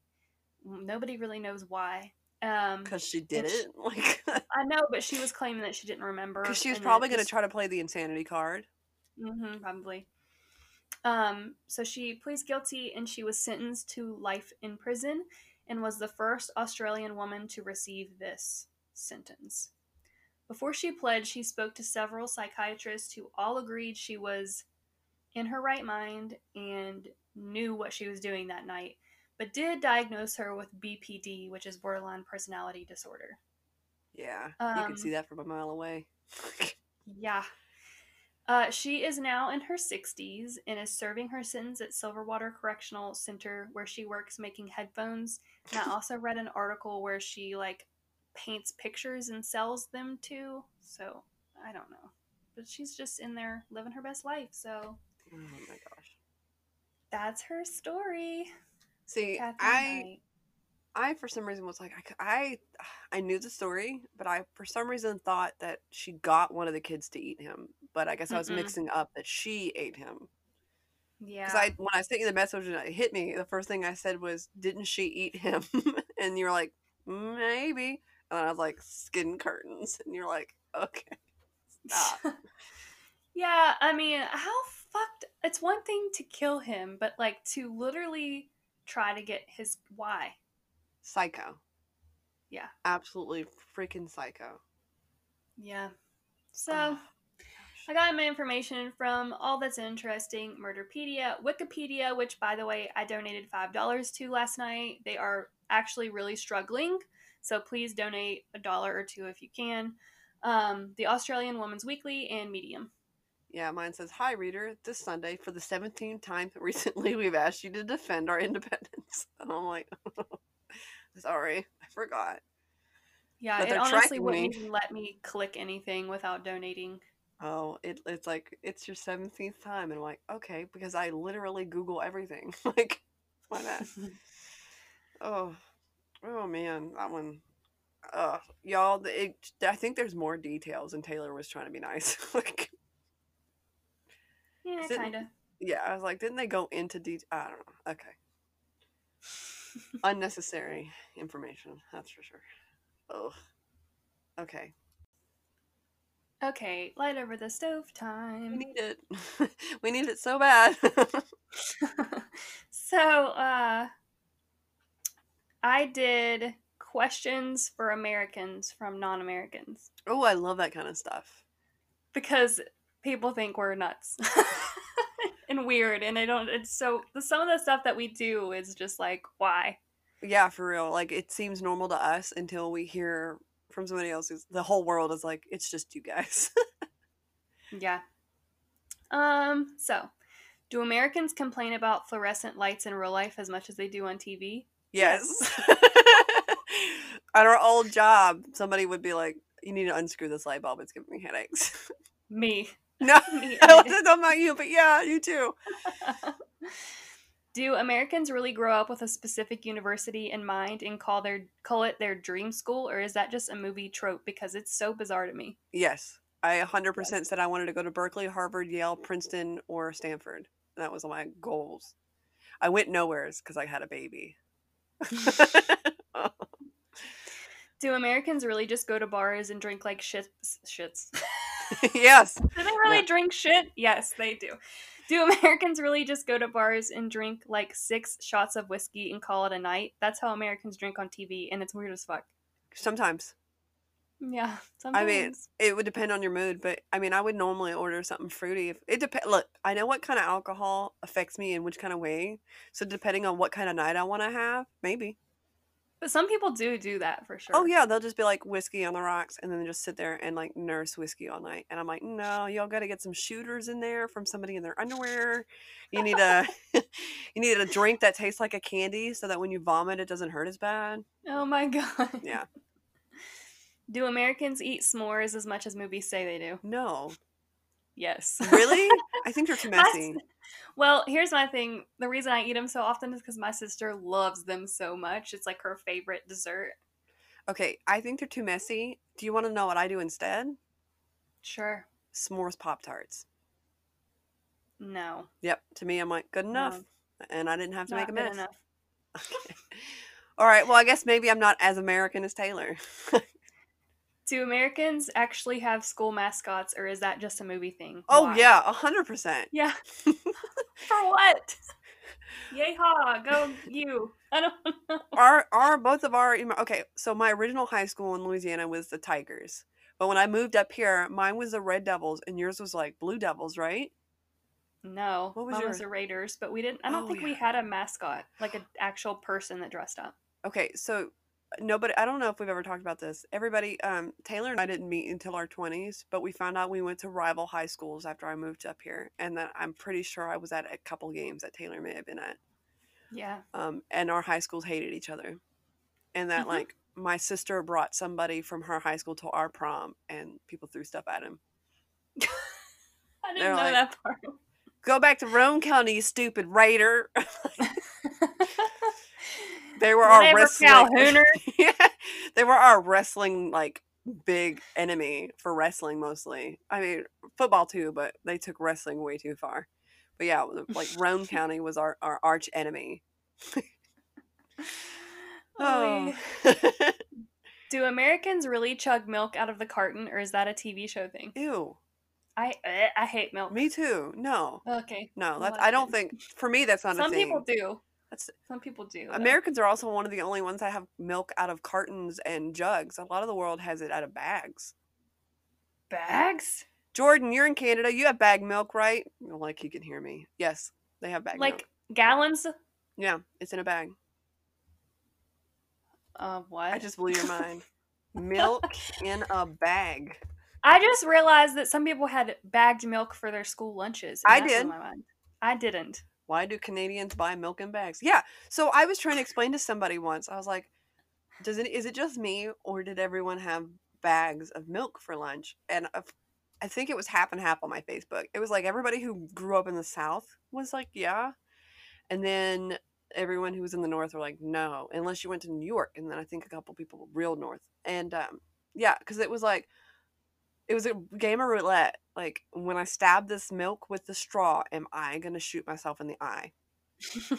Nobody really knows why. Um Because she did it. Like, I know, but she was claiming that she didn't remember. because she was probably going to try to play the insanity card. Mm-hmm, probably. Um, so she pleads guilty and she was sentenced to life in prison and was the first Australian woman to receive this sentence. Before she pled, she spoke to several psychiatrists who all agreed she was in her right mind and knew what she was doing that night, but did diagnose her with BPD, which is borderline personality disorder. Yeah. you Um, can see that from a mile away. Yeah. Uh, she is now in her 60s and is serving her sentence at Silverwater Correctional Center where she works making headphones. And I also read an article where she like paints pictures and sells them too. So I don't know. But she's just in there living her best life. So oh my gosh. that's her story. See, Kathy I Knight. I for some reason was like I, I knew the story, but I for some reason thought that she got one of the kids to eat him. But I guess I was Mm-mm. mixing up that she ate him. Yeah. Because I when I sent you the message and it hit me, the first thing I said was, "Didn't she eat him?" and you're like, "Maybe." And I was like, "Skin curtains," and you're like, "Okay, stop." yeah, I mean, how fucked. It's one thing to kill him, but like to literally try to get his. Why? psycho." Yeah. absolutely freaking psycho. Yeah. So. I got my information from All That's Interesting, Murderpedia, Wikipedia, which by the way I donated five dollars to last night. They are actually really struggling, so please donate a dollar or two if you can. Um, the Australian Woman's Weekly and Medium. Yeah, mine says, Hi, reader. This Sunday, for the 17th time recently, we've asked you to defend our independence. And I'm like, Sorry, I forgot. Yeah, it honestly wouldn't even let me click anything without donating. Oh, it, it's like, it's your 17th time. And I'm like, Okay, because I literally Google everything. like, why not? Oh, oh man, that one. Uh, y'all, the- it, I think there's more details, and Taylor was trying to be nice. like, yeah, kind of. yeah, I was like, didn't they go into detail? I don't know. Okay. Unnecessary information, that's for sure. Oh. Okay. Okay, light over the stove time. We need it. we need it so bad. so, uh, I did questions for Americans from non Americans oh, I love that kind of stuff. because people think we're nuts and weird, and they don't. It's so some of the stuff that we do is just like, why? Yeah, for real. Like it seems normal to us until we hear from somebody else who's the whole world is like, it's just you guys. Yeah. Um, so do Americans complain about fluorescent lights in real life as much as they do on TV? yes. At our old job, somebody would be like, You need to unscrew this light bulb, it's giving me headaches. Me. no. Me. I wasn't talking about you, but yeah, you too. Do Americans really grow up with a specific university in mind and call their call it their dream school, or is that just a movie trope? Because it's so bizarre to me. Yes. I 100% said I wanted to go to Berkeley, Harvard, Yale, Princeton, or Stanford. That was my goals. I went nowheres because I had a baby. Do Americans really just go to bars and drink like shits? Shits. yes. Do they really Yeah. drink shit? Yes, they do. Do Americans really just go to bars and drink like six shots of whiskey and call it a night? That's how Americans drink on TV, and it's weird as fuck. Sometimes. Yeah, Sometimes. I mean, it would depend on your mood, but I mean, I would normally order something fruity. If it depends, look, I know what kind of alcohol affects me in which kind of way. So depending on what kind of night I want to have, maybe. But some people do do that for oh, sure. Oh yeah, they'll just be like whiskey on the rocks, and then they just sit there and like nurse whiskey all night. And I'm like, no, y'all got to get some shooters in there from somebody in their underwear. You need a, you need a drink that tastes like a candy, so that when you vomit, it doesn't hurt as bad. Oh my god. Yeah. Do Americans eat s'mores as much as movies say they do? No, Yes. really? I think they're too messy. Well, here's my thing. The reason I eat them so often is because my sister loves them so much. It's like her favorite dessert. Okay, I think they're too messy. Do you want to know what I do instead? Sure. S'mores Pop Tarts. No. Yep. To me, I'm like, good enough. No, And I didn't have to make a not good mess. enough. Okay. All right. Well, I guess maybe I'm not as American as Taylor. Do Americans actually have school mascots, or is that just a movie thing? Oh, Why? yeah, 100%. Yeah. For what? Yay ha! Go you! I don't know. Our, our, both of our, okay, so my original high school in Louisiana was the Tigers. But when I moved up here, mine was the Red Devils and yours was like Blue Devils, right? No, What was mine yours? was the Raiders, but we didn't. I don't Oh, think we had a mascot, like an actual person that dressed up. Okay, so nobody, I don't know if we've ever talked about this. Everybody, um, Taylor and I didn't meet until our 20s, but we found out we went to rival high schools after I moved up here. And that I'm pretty sure I was at a couple games that Taylor may have been at. Yeah. um, and our high schools hated each other and that Mhm. like my sister brought somebody from her high school to our prom and people threw stuff at him I didn't They're know like- that part. go back to Roane county you stupid raider they were our wrestling Calhooner. yeah, they were our wrestling like big enemy for wrestling mostly i mean football too but they took wrestling way too far but yeah like Roane county was our, our arch enemy Oh, Do Americans really chug milk out of the carton, or is that a TV show thing? ew I eh, I hate milk. Me too. No, Okay. no. That's. I don't think. For me, that's not Some a thing. people do. That's Some people do. Americans are also one of the only ones that have milk out of cartons and jugs. A lot of the world has it out of bags. bags Jordan, you're in Canada. You have bag milk, right? Like you can hear me. Yes, they have bag like milk. gallons. Yeah, it's in a bag. Uh, what? I just blew your mind. milk in a bag. I just realized that some people had bagged milk for their school lunches. I did. I didn't. Why do Canadians buy milk in bags? Yeah. So I was trying to explain to somebody once. I was like, "Does it? Is it just me, or did everyone have bags of milk for lunch?" And uh, I think it was half and half on my Facebook. It was like everybody who grew up in the South was like, "Yeah," and then everyone who was in the North were like, "No," unless you went to New York. And then I think a couple people real North. And um, yeah, because it was like it was a game of roulette. Like when I stab this milk with the straw, am I gonna shoot myself in the eye?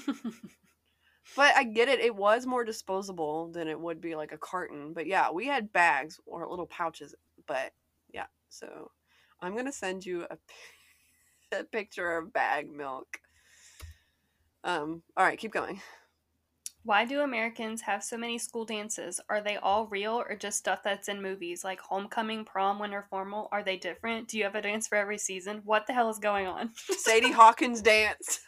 But I get it. It was more disposable than it would be like a carton. But yeah, we had bags or little pouches. But yeah, so I'm gonna send you a, a picture of bag milk. Um. All right, keep going. Why do Americans have so many school dances? Are they all real or just stuff that's in movies like homecoming, prom, winter formal? Are they different? Do you have a dance for every season? What the hell is going on? Sadie Hawkins dance.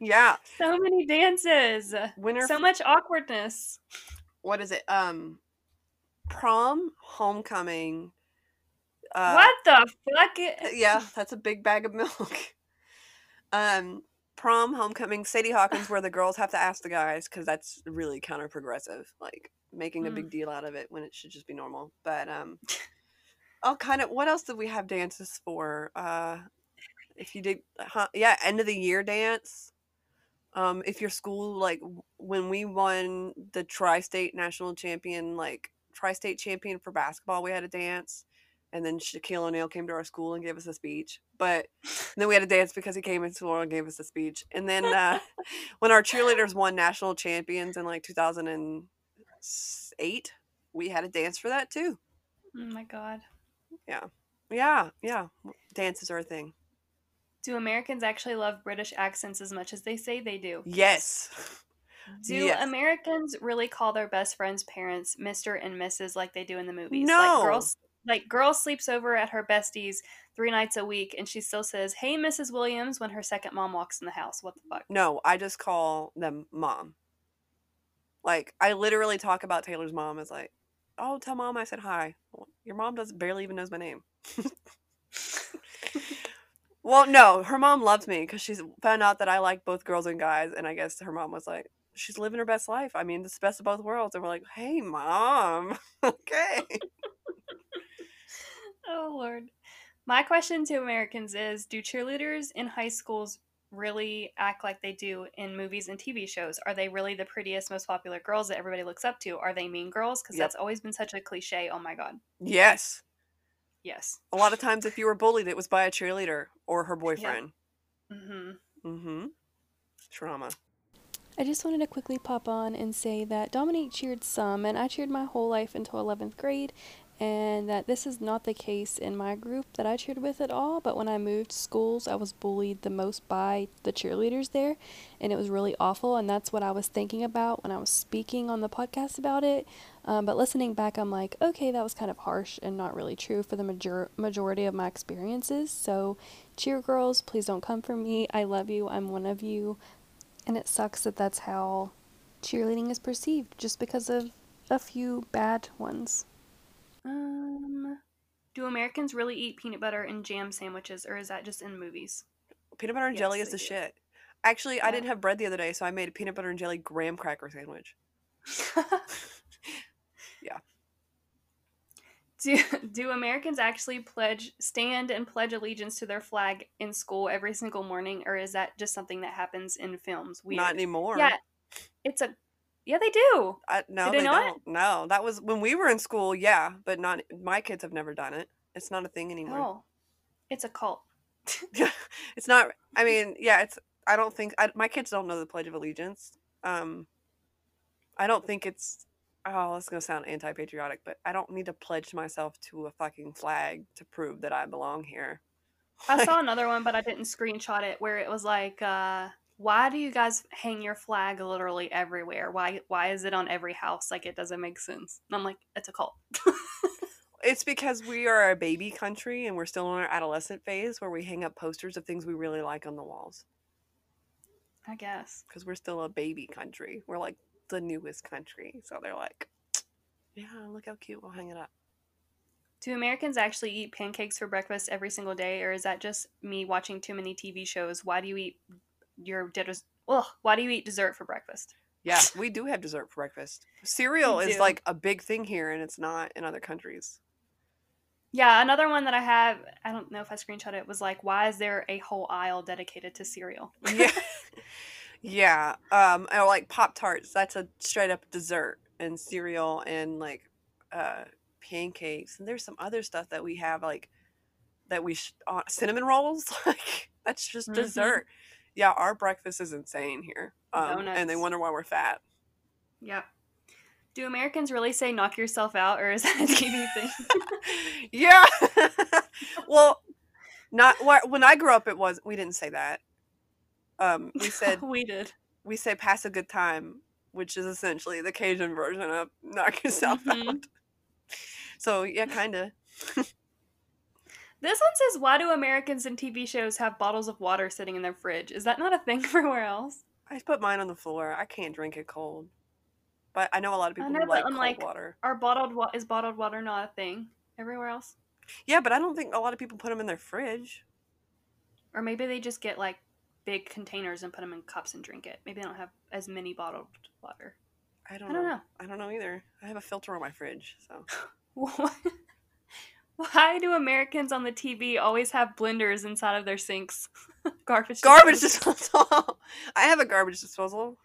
yeah, so many dances. winter. So much awkwardness. what is it? Um, prom, homecoming. Uh, what the fuck? Is Yeah, that's a big bag of milk. Um, prom, homecoming, Sadie Hawkins, where the girls have to ask the guys because that's really counter progressive, like making a Mm. big deal out of it when it should just be normal. But um, all kind of. What else did we have dances for? Uh, if you did, huh, yeah, end of the year dance. Um, if your school like when we won the tri-state national champion, like tri-state champion for basketball, we had a dance and then Shaquille O'Neal came to our school and gave us a speech. But then we had a dance because he came into school and gave us a speech. And then uh, when our cheerleaders won national champions in like 2008, we had a dance for that too. Oh my god. Yeah, yeah, yeah. Dances are a thing. Do Americans actually love British accents as much as they say they do? Yes. Do Yes. Americans really call their best friends' parents Mr. and Mrs. like they do in the movies? No. Like girls like girl sleeps over at her bestie's three nights a week and she still says, Hey Mrs. Williams when her second mom walks in the house. What the fuck? No, I just call them mom. Like I literally talk about Taylor's mom as like, "Oh, tell mom I said hi." Well, your mom does barely even knows my name. well, no, her mom loves me because she's found out that I like both girls and guys, and I guess her mom was like, "She's living her best life." I mean, it's the best of both worlds, and we're like, "Hey, mom, okay." Oh Lord. My question to Americans is Do cheerleaders in high schools really act like they do in movies and TV shows? Are they really the prettiest, most popular girls that everybody looks up to? Are they mean girls? Because Yep. that's always been such a cliche. Oh my God. yes, Yes. a lot of times if you were bullied, it was by a cheerleader or her boyfriend. Mm hmm Mm-hmm. Trauma. I just wanted to quickly pop on and say that Dominique cheered some, and I cheered my whole life until 11th grade, and that this is not the case in my group that I cheered with at all. But when I moved schools, I was bullied the most by the cheerleaders there, and it was really awful. And that's what I was thinking about when I was speaking on the podcast about it. Um, but listening back, I'm like, okay, that was kind of harsh and not really true for the major- majority of my experiences. So, cheer girls, please don't come for me. I love you. I'm one of you. And it sucks that that's how cheerleading is perceived just because of a few bad ones. Um, do Americans really eat peanut butter and jam sandwiches, or is that just in movies? Peanut butter and Yes, jelly is the do. shit. Actually, I didn't have bread the other day, so I made a peanut butter and jelly graham cracker sandwich. Yeah. Do, do Americans actually pledge stand and pledge allegiance to their flag in school every single morning, or is that just something that happens in films? Weird. Not anymore. Yeah, it's a yeah they do. I, no, Did they they, not? don't. No, that was when we were in school. Yeah, but not my kids have never done it. It's not a thing anymore. Oh, it's a cult. it's not. I mean, yeah, it's. I don't think I, my kids don't know the Pledge of Allegiance. Um, I don't think it's. Oh, it's gonna sound anti-patriotic, but I don't need to pledge myself to a fucking flag to prove that I belong here. I saw another one, but I didn't screenshot it. Where it was like, uh, "Why do you guys hang your flag literally everywhere? Why? Why is it on every house? Like it doesn't make sense." And I'm like, "It's a cult." It's because we are a baby country and we're still in our adolescent phase where we hang up posters of things we really like on the walls. I guess. Because we're still a baby country. We're like the newest country. So they're like, yeah, look how cute. We'll hang it up. Do Americans actually eat pancakes for breakfast every single day, or is that just me watching too many TV shows? Why do you eat your dinner? Ugh, why do you eat dessert for breakfast? Yeah, we do have dessert for breakfast. Cereal is like a big thing here and it's not in other countries. Yeah, another one that I have, I don't know if I screenshot it, was like, why is there a whole aisle dedicated to cereal? Yeah. yeah. Um, or like Pop Tarts. That's a straight up dessert and cereal and like uh, pancakes. And there's some other stuff that we have like that we sh- uh, cinnamon rolls. like that's just Mhm. dessert. Yeah, our breakfast is insane here. Um, and they wonder why we're fat. Yep. Do Americans really say knock yourself out, or is that a TV thing? yeah. well, not when I grew up. It was we didn't say that. Um, we said we did. we say pass a good time, which is essentially the Cajun version of knock yourself Mhm. out. So yeah, kind of. This one says, why do Americans in TV shows have bottles of water sitting in their fridge? Is that not a thing everywhere else? I put mine on the floor. I can't drink it cold, but I know a lot of people know, who like cold like- water. Are bottled wa- is bottled water not a thing everywhere else? Yeah, but I don't think a lot of people put them in their fridge. Or maybe they just get like big containers and put them in cups and drink it. Maybe they don't have as many bottled water. I don't, I don't know. know. I don't know either. I have a filter on my fridge, so Why do Americans on the TV always have blenders inside of their sinks? garbage. garbage disposal. I have a garbage disposal.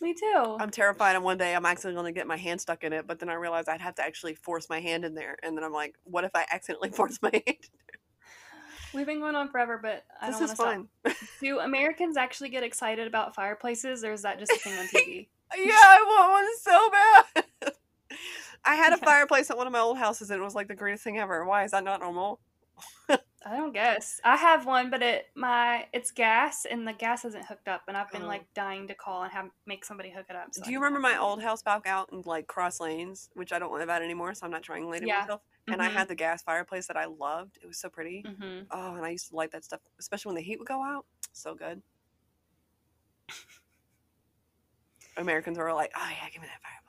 Me too. I'm terrified. And one day I'm actually going to get my hand stuck in it, but then I realized I'd have to actually force my hand in there. And then I'm like, what if I accidentally force my hand? We've been going on forever, but I this don't is want to fun. stop. Do Americans actually get excited about fireplaces, or is that just a thing on TV? yeah, I want one so bad. I had a Yeah. fireplace at one of my old houses, and it was like the greatest thing ever. Why is that not normal? I don't guess. I have one, but it my it's gas and the gas isn't hooked up, and I've been Oh. like dying to call and have make somebody hook it up. so I Do you remember my old house back out in like cross lanes, which I don't live at anymore, so I'm not triangulating Yeah. myself. And I Mhm. had the gas fireplace that I loved. It was so pretty. Mhm. Oh, and I used to like that stuff, especially when the heat would go out. So good. Americans are like, oh yeah, give me that fireplace.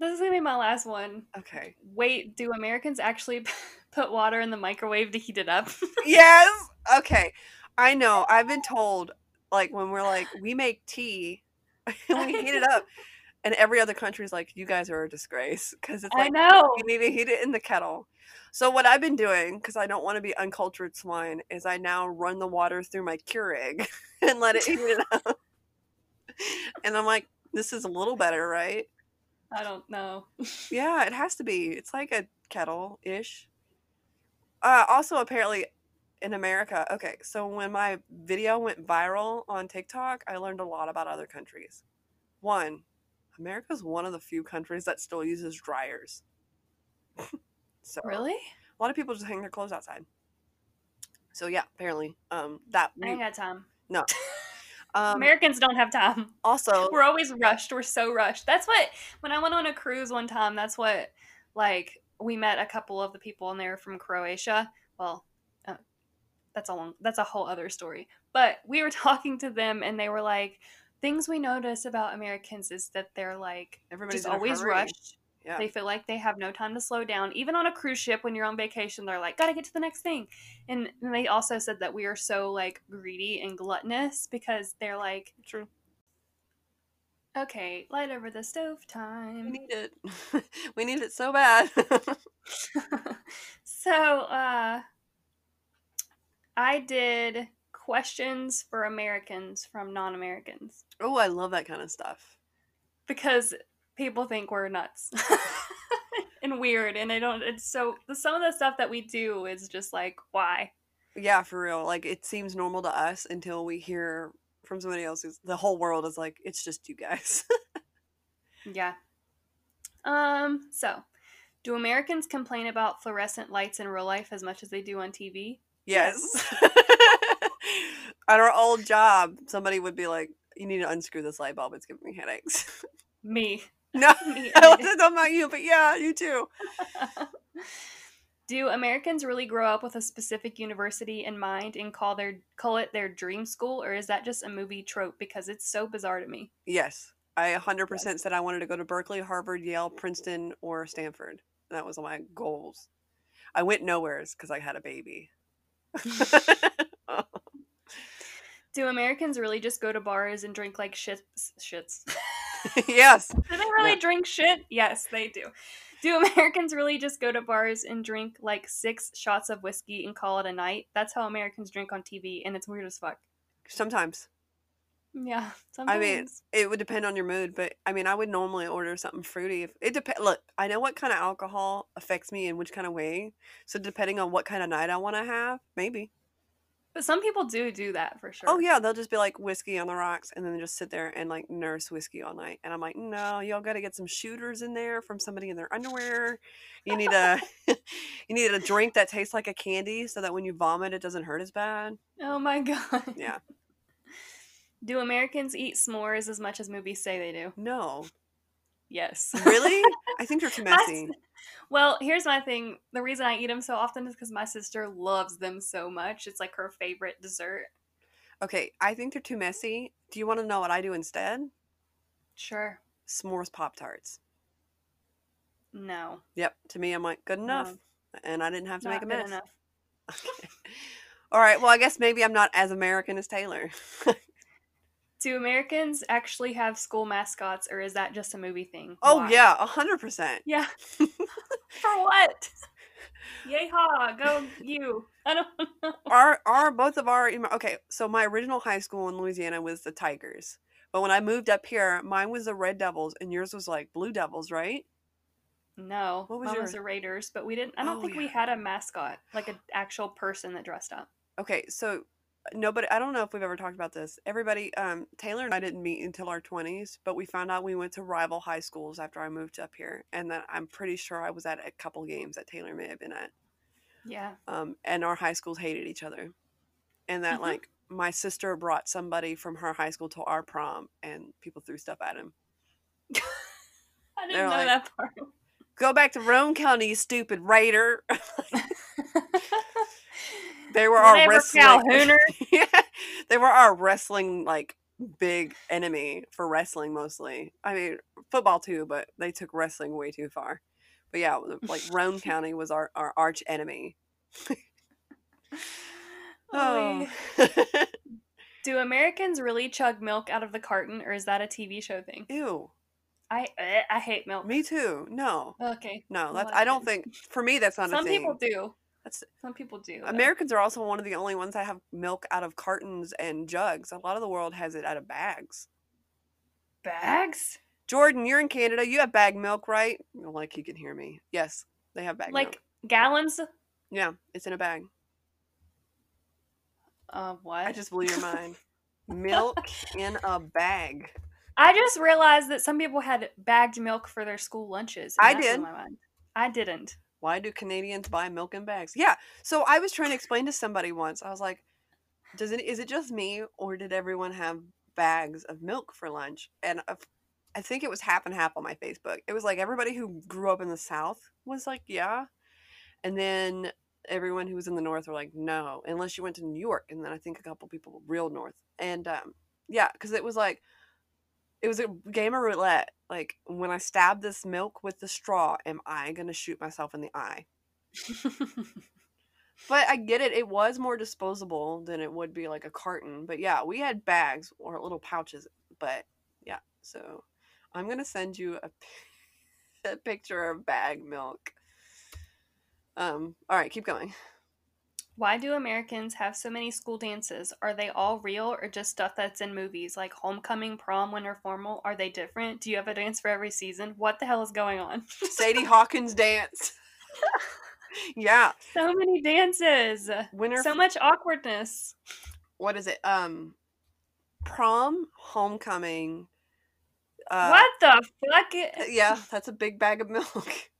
This is gonna be my last one. Okay. Wait, do Americans actually put water in the microwave to heat it up? yes. Okay. I know. I've been told, like, when we're like, we make tea and we heat it up, and every other country's like, you guys are a disgrace because it's I know. you need to heat it in the kettle. So what I've been doing, because I don't want to be uncultured swine, is I now run the water through my Keurig and let it heat it up. and I'm like, this is a little better, right? I don't know. Yeah, it has to be. It's like a kettle ish. Uh, also, apparently, in America, okay, so when my video went viral on TikTok, I learned a lot about other countries. One, America's one of the few countries that still uses dryers. so Really? a lot of people just hang their clothes outside. So yeah, apparently, um, that I ain't got time. no. Um, Americans don't have time. also, We're always rushed. We're so rushed. That's what when I went on a cruise one time. That's what like we met a couple of the people and they were from Croatia. Well, uh, that's a long. That's a whole other story. But we were talking to them and they were like, things we notice about Americans is that they're like everybody's just in a always rushed. Yeah. They feel like they have no time to slow down. Even on a cruise ship, when you're on vacation, they're like, gotta get to the next thing. And they also said that we are so like greedy and gluttonous because they're like, True. okay, light over the stove time. We need it. we need it so bad. so, uh, I did questions for Americans from non Americans oh, I love that kind of stuff. because people think we're nuts and weird, and i don't. It's so some of the stuff that we do is just like, why? Yeah, for real. Like it seems normal to us until we hear from somebody else who's the whole world is like, it's just you guys. Yeah. Um, so do Americans complain about fluorescent lights in real life as much as they do on TV? yes. At our old job, somebody would be like, You need to unscrew this light bulb, it's giving me headaches. Me. no. Me. I wasn't talking about you, but yeah, you too. do Americans really grow up with a specific university in mind and call their call it their dream school, or is that just a movie trope because it's so bizarre to me? Yes. I 100% said I wanted to go to Berkeley, Harvard, Yale, Princeton, or Stanford. That was my goals. I went nowheres because I had a baby. Do Americans really just go to bars and drink like shits shits? yes. Do they really No. drink shit? Yes, they do. Do Americans really just go to bars and drink like six shots of whiskey and call it a night? That's how Americans drink on TV, and it's weird as fuck. Sometimes. Yeah, I mean, it would depend on your mood, but I mean, I would normally order something fruity. If it depends, look, I know what kind of alcohol affects me in which kind of way. So depending on what kind of night I want to have, maybe. But some people do do that for oh, sure. Oh yeah, they'll just be like whiskey on the rocks, and then just sit there and like nurse whiskey all night. And I'm like, no, y'all got to get some shooters in there from somebody in their underwear. You need a, you need a drink that tastes like a candy, so that when you vomit, it doesn't hurt as bad. Oh my god. Yeah. Do Americans eat s'mores as much as movies say they do? No, Yes. really? I think they're too messy. Well, here's my thing. The reason I eat them so often is because my sister loves them so much. It's like her favorite dessert. Okay, I think they're too messy. Do you want to know what I do instead? Sure. S'mores Pop Tarts. No. Yep. To me, I'm like, good enough. No. And I didn't have to not make a good mess. enough. Okay. All right. Well, I guess maybe I'm not as American as Taylor. Do Americans actually have school mascots, or is that just a movie thing? Oh, Why? yeah, a 100%. Yeah. For what? Yay ha! Go you! I don't know. Our, our, both of our, okay, so my original high school in Louisiana was the Tigers. But when I moved up here, mine was the Red Devils and yours was like Blue Devils, right? No, What was mine was yours? the Raiders, but we didn't. I don't Oh, think we had a mascot, like an actual person that dressed up. Okay, so nobody I don't know if we've ever talked about this. Everybody um Taylor and I didn't meet until our 20s, but we found out we went to rival high schools after I moved up here and that I'm pretty sure I was at a couple games that Taylor may have been at. Yeah. Um and our high schools hated each other. And that Mhm. like my sister brought somebody from her high school to our prom and people threw stuff at him. I didn't They're know like- that part. Go back to Roane County, you stupid raider. they were our wrestling yeah, they were our wrestling like big enemy for wrestling mostly. I mean, football too, but they took wrestling way too far. But yeah, like Roane County was our, our arch enemy. Oh, Ollie. Oh. Do Americans really chug milk out of the carton, or is that a TV show thing? Ew. I eh, I hate milk. Me too. No. Okay. No, that's I don't think for me that's not Some a thing. people do. That's Some people do. though. Americans are also one of the only ones that have milk out of cartons and jugs. A lot of the world has it out of bags. bags. Jordan, you're in Canada. You have bag milk, right? Like he can hear me. Yes, they have bag milk. like milk. gallons. Yeah, it's in a bag. Uh, what? I just blew your mind. milk in a bag. I just realized that some people had bagged milk for their school lunches. I did. My mind. I didn't. Why do Canadians buy milk in bags? Yeah. So I was trying to explain to somebody once. I was like, "Does it? Is it just me, or did everyone have bags of milk for lunch?" And I I think it was half and half on my Facebook. It was like everybody who grew up in the South was like, "Yeah," and then everyone who was in the North were like, "No," unless you went to New York. And then I think a couple people real North. And um, yeah, because it was like it was a game of roulette. Like when I stab this milk with the straw, am I gonna shoot myself in the eye? But I get it. It was more disposable than it would be like a carton. But yeah, we had bags or little pouches. But yeah, so I'm gonna send you a, a picture of bag milk. Um. All right, keep going. Why do Americans have so many school dances? Are they all real or just stuff that's in movies like homecoming, prom, winter formal? Are they different? Do you have a dance for every season? What the hell is going on? Sadie Hawkins dance. yeah, so many dances. winter. So much awkwardness. what is it? Um, prom, homecoming. Uh, what the fuck? yeah, that's a big bag of milk.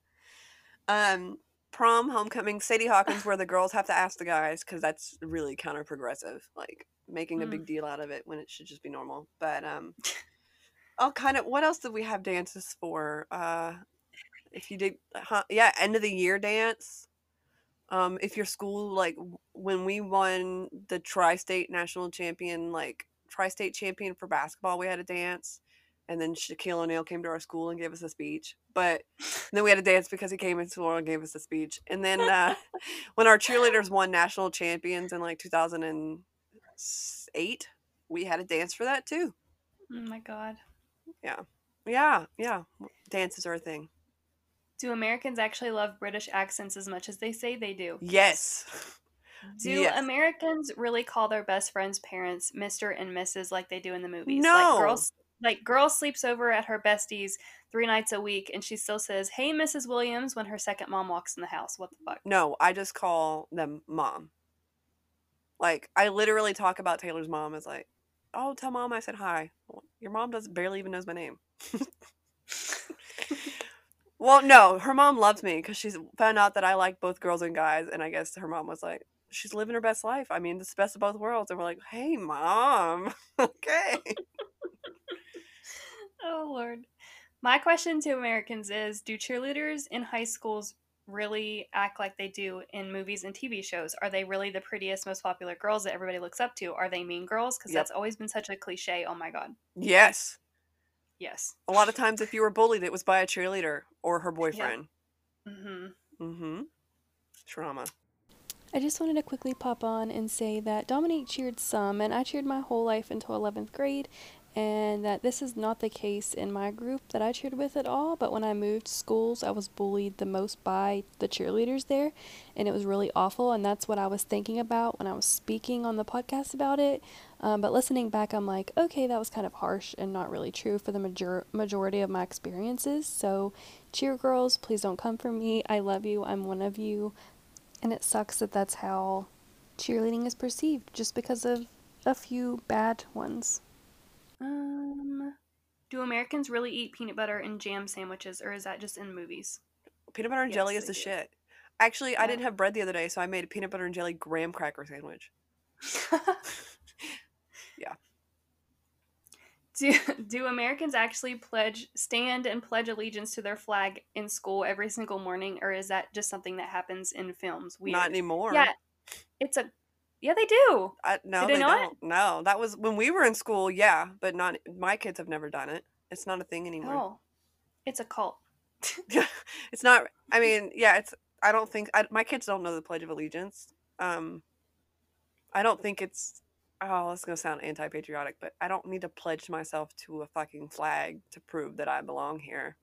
Um, prom, homecoming, Sadie Hawkins, where the girls have to ask the guys because that's really counter progressive, like making a Mm. big deal out of it when it should just be normal. But um, all kind of. What else did we have dances for? Uh, if you did, huh, yeah, end of the year dance. Um, if your school like when we won the tri-state national champion, like tri-state champion for basketball, we had a dance and then Shaquille O'Neal came to our school and gave us a speech. But then we had to dance because he came into school and gave us a speech. And then uh, when our cheerleaders won national champions in like 2008, we had a dance for that too. Oh my god. Yeah, yeah, yeah. Dances are a thing. Do Americans actually love British accents as much as they say they do? Yes. Do Yes. Americans really call their best friend's parents Mr. and Mrs. like they do in the movies? No. Like girls like girl sleeps over at her bestie's three nights a week and she still says, Hey Mrs. Williams when her second mom walks in the house. What the fuck? No, I just call them mom. Like I literally talk about Taylor's mom as like, "Oh, tell mom I said hi." Your mom does barely even knows my name. well, no, her mom loves me because she's found out that I like both girls and guys, and I guess her mom was like, "She's living her best life." I mean, it's the best of both worlds, and we're like, "Hey, mom, okay." Oh Lord. My question to Americans is Do cheerleaders in high schools really act like they do in movies and TV shows? Are they really the prettiest, most popular girls that everybody looks up to? Are they mean girls? Because Yep. that's always been such a cliche. Oh my God. yes, Yes. a lot of times if you were bullied, it was by a cheerleader or her boyfriend. Mm hmm Mm-hmm. Trauma. I just wanted to quickly pop on and say that Dominique cheered some, and I cheered my whole life until 11th grade, and that this is not the case in my group that I cheered with at all. But when I moved schools, I was bullied the most by the cheerleaders there, and it was really awful. And that's what I was thinking about when I was speaking on the podcast about it. Um, but listening back, I'm like, okay, that was kind of harsh and not really true for the major- majority of my experiences. So, cheer girls, please don't come for me. I love you. I'm one of you. And it sucks that that's how cheerleading is perceived just because of a few bad ones. Um, do Americans really eat peanut butter and jam sandwiches, or is that just in movies? Peanut butter and Yes, jelly is they the do. shit. Actually, I Yeah. didn't have bread the other day, so I made a peanut butter and jelly graham cracker sandwich. Yeah. Do do Americans actually pledge stand and pledge allegiance to their flag in school every single morning, or is that just something that happens in films? Weird. Not anymore. Yeah, it's a yeah they do. I, no, Do they, they don't. No, that was when we were in school. Yeah, but not my kids have never done it. It's not a thing anymore. Oh, it's a cult. it's not. I mean, yeah, it's. I don't think I, my kids don't know the Pledge of Allegiance. Um, I don't think it's. Oh, it's gonna sound anti-patriotic, but I don't need to pledge myself to a fucking flag to prove that I belong here.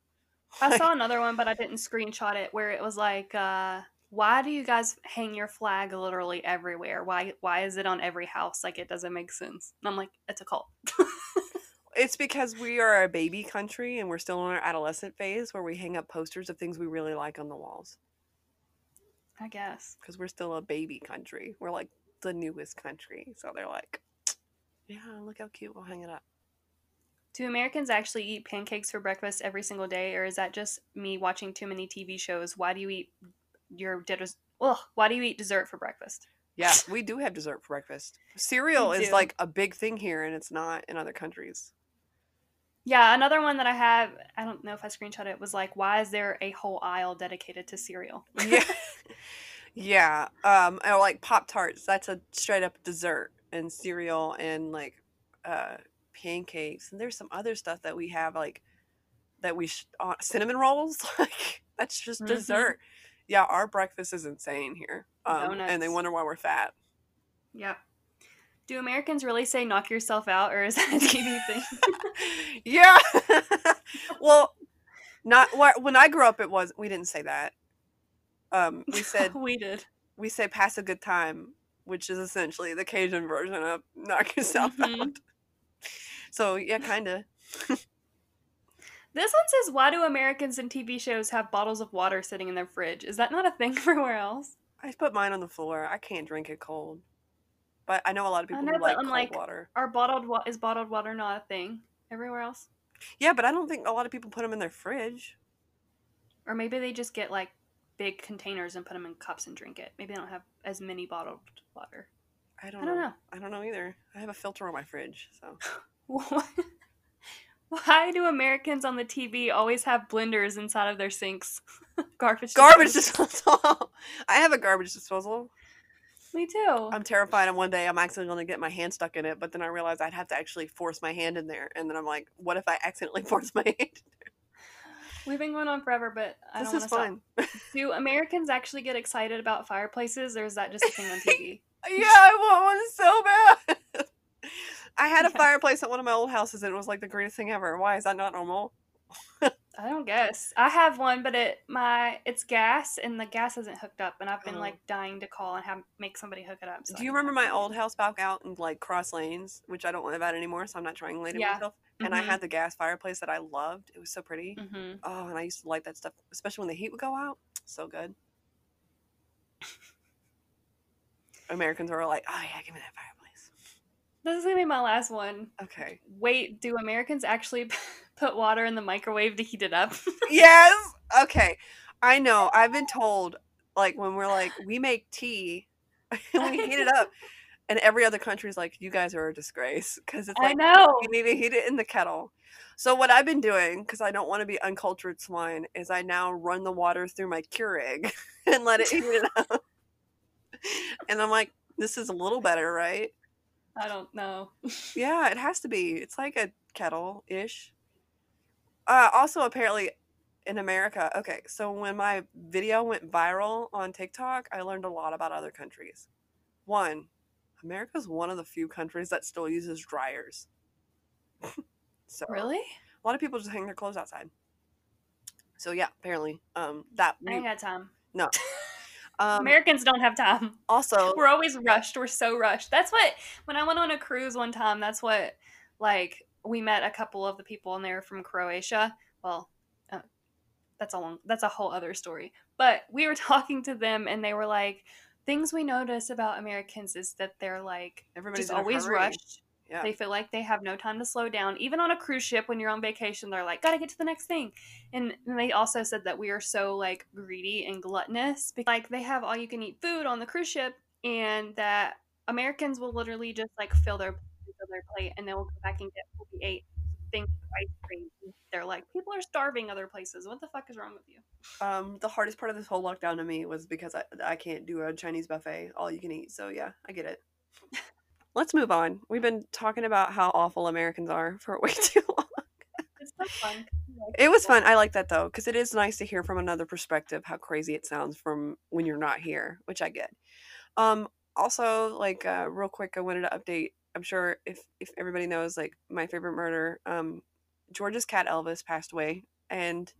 I saw another one, but I didn't screenshot it. Where it was like, uh, "Why do you guys hang your flag literally everywhere? Why? Why is it on every house? Like it doesn't make sense." And I'm like, "It's a cult." It's because we are a baby country and we're still in our adolescent phase where we hang up posters of things we really like on the walls. I guess. Because we're still a baby country. We're like the newest country. So they're like, yeah, look how cute. We'll hang it up. Do Americans actually eat pancakes for breakfast every single day, or is that just me watching too many TV shows? Why do you eat your dinners? well, why do you eat dessert for breakfast? Yeah, we do have dessert for breakfast. Cereal is like a big thing here and it's not in other countries. Yeah, another one that I have, I don't know if I screenshot it, was like, why is there a whole aisle dedicated to cereal? Yeah. yeah. Um, or like Pop Tarts. That's a straight up dessert and cereal and like uh, pancakes. And there's some other stuff that we have like that we sh- uh, cinnamon rolls. like that's just Mhm. dessert. Yeah, our breakfast is insane here. Um, and they wonder why we're fat. Yep. Do Americans really say knock yourself out, or is that a TV thing? yeah. well, not when I grew up. It was we didn't say that. Um, we said we did. we say pass a good time, which is essentially the Cajun version of knock yourself Mhm. out. So yeah, kind of. This one says, why do Americans in TV shows have bottles of water sitting in their fridge? Is that not a thing everywhere else? I put mine on the floor. I can't drink it cold, but I know a lot of people know, like cold like- water. Are bottled wa- is bottled water not a thing everywhere else? Yeah, but I don't think a lot of people put them in their fridge. Or maybe they just get like big containers and put them in cups and drink it. Maybe they don't have as many bottled water. I don't, I don't know. know. I don't know either. I have a filter on my fridge, so Why do Americans on the TV always have blenders inside of their sinks? Garbage. garbage disposal. I have a garbage disposal. Me too. I'm terrified. And one day I'm actually going to get my hand stuck in it, but then I realized I'd have to actually force my hand in there. And then I'm like, what if I accidentally force my hand? We've been going on forever, but I this don't is to stop. fun. Do Americans actually get excited about fireplaces, or is that just a thing on TV? yeah, I want one so bad. I had a Yeah. fireplace at one of my old houses, and it was like the greatest thing ever. Why is that not normal? I don't guess. I have one, but it my it's gas, and the gas isn't hooked up, and I've been Oh. like dying to call and have make somebody hook it up. so Do you remember my old house back out in like Cross Lanes, which I don't live at anymore, so I'm not trying triangulating Yeah. myself. And I Mhm. had the gas fireplace that I loved. It was so pretty. Mhm. Oh, and I used to like that stuff, especially when the heat would go out. So good. Americans are like, oh yeah, give me that fireplace. This is gonna be my last one. Okay. Wait, do Americans actually put water in the microwave to heat it up? yes. Okay. I know. I've been told, like, when we're like, we make tea and we heat it up, and every other country's like, you guys are a disgrace because it's like, I know. you need to heat it in the kettle. So what I've been doing, because I don't want to be uncultured swine, is I now run the water through my Keurig and let it heat it up. and I'm like, this is a little better, right? I don't know. Yeah, it has to be. It's like a kettle ish. Uh, also, apparently, in America, okay, so when my video went viral on TikTok, I learned a lot about other countries. One, America's one of the few countries that still uses dryers. so Really? a lot of people just hang their clothes outside. So yeah, apparently, um, that I ain't got time. no. Um, Americans don't have time. also, We're always rushed. We're so rushed. That's what when I went on a cruise one time. That's what like we met a couple of the people and they were from Croatia. Well, uh, that's a long. That's a whole other story. But we were talking to them and they were like, things we notice about Americans is that they're like Everybody's just in a always rushed. Yeah. They feel like they have no time to slow down. Even on a cruise ship, when you're on vacation, they're like, "Gotta get to the next thing." And then they also said that we are so like greedy and gluttonous, because, like they have all you can eat food on the cruise ship, and that Americans will literally just like fill their fill their plate, and then we'll go back and get what we ate things of ice cream. They're like, people are starving other places. What the fuck is wrong with you? Um, the hardest part of this whole lockdown to me was because I, I can't do a Chinese buffet, all you can eat. So yeah, I get it. Let's move on. We've been talking about how awful Americans are for way too long. It's so fun. It was fun. I like that though, because it is nice to hear from another perspective how crazy it sounds from when you're not here, which I get. Um, also, like uh, real quick, I wanted to update. I'm sure if if everybody knows, like my favorite murder, um, Georgia's cat Elvis passed away, and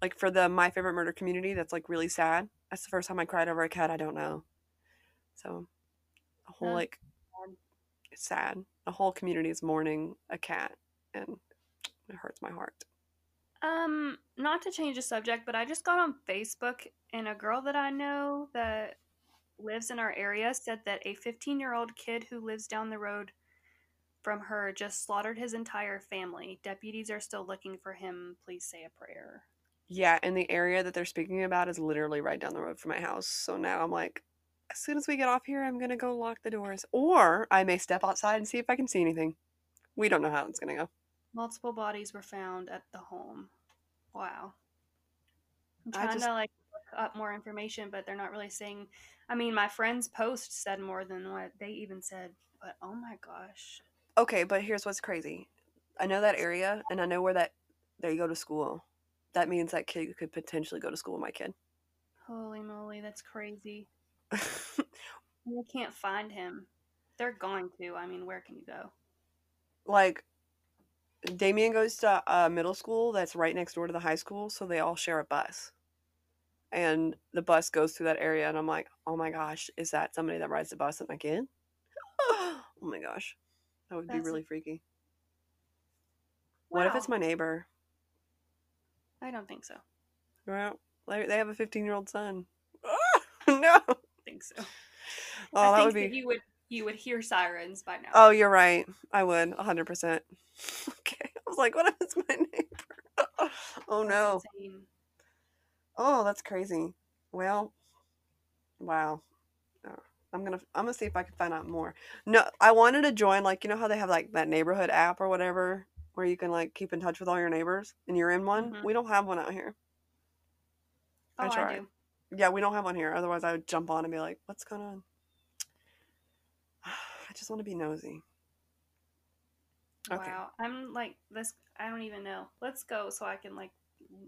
like for the my favorite murder community, that's like really sad. That's the first time I cried over a cat I don't know. So, a whole That's like it's sad. A whole community is mourning a cat, and it hurts my heart. Um, not to change the subject, but I just got on Facebook and a girl that I know that lives in our area said that a 15 year old kid who lives down the road from her just slaughtered his entire family. Deputies are still looking for him. Please say a prayer. Yeah, and the area that they're speaking about is literally right down the road from my house. So now I'm like, as soon as we get off here, I'm gonna go lock the doors, or I may step outside and see if I can see anything. We don't know how it's gonna go. Multiple bodies were found at the home. Wow. I'm trying just- to like look up more information, but they're not really saying. I mean, my friend's post said more than what they even said, but oh my gosh. Okay, but here's what's crazy. I know that area, and I know where that they go to school. That means that kid could potentially go to school with my kid. Holy moly, that's crazy. You can't find him. They're going to. I mean, where can you go? like Damien goes to a middle school that's right next door to the high school, so they all share a bus. And the bus goes through that area, and I'm like, oh my gosh, is that somebody that rides the bus with my kid? oh my gosh, that would be That's- really freaky. What if it's my neighbor? I don't think so. Well, they they have a 15 year old son. no. I think so. Oh, I that think would that be. you would you would hear sirens by now. Oh, you're right. I would 100%. Okay. I was like, what if it's my neighbor? oh no. Oh, that's crazy. Well, wow. Oh, I'm gonna I'm gonna see if I can find out more. No, I wanted to join like you know how they have like that neighborhood app or whatever where you can like keep in touch with all your neighbors and you're in one. Mhm. We don't have one out here. Oh, I I, do. Yeah, we don't have one here. Otherwise, I would jump on and be like, "What's going on?" I just want to be nosy. Okay. Wow. I'm like this. I don't even know. Let's go so I can like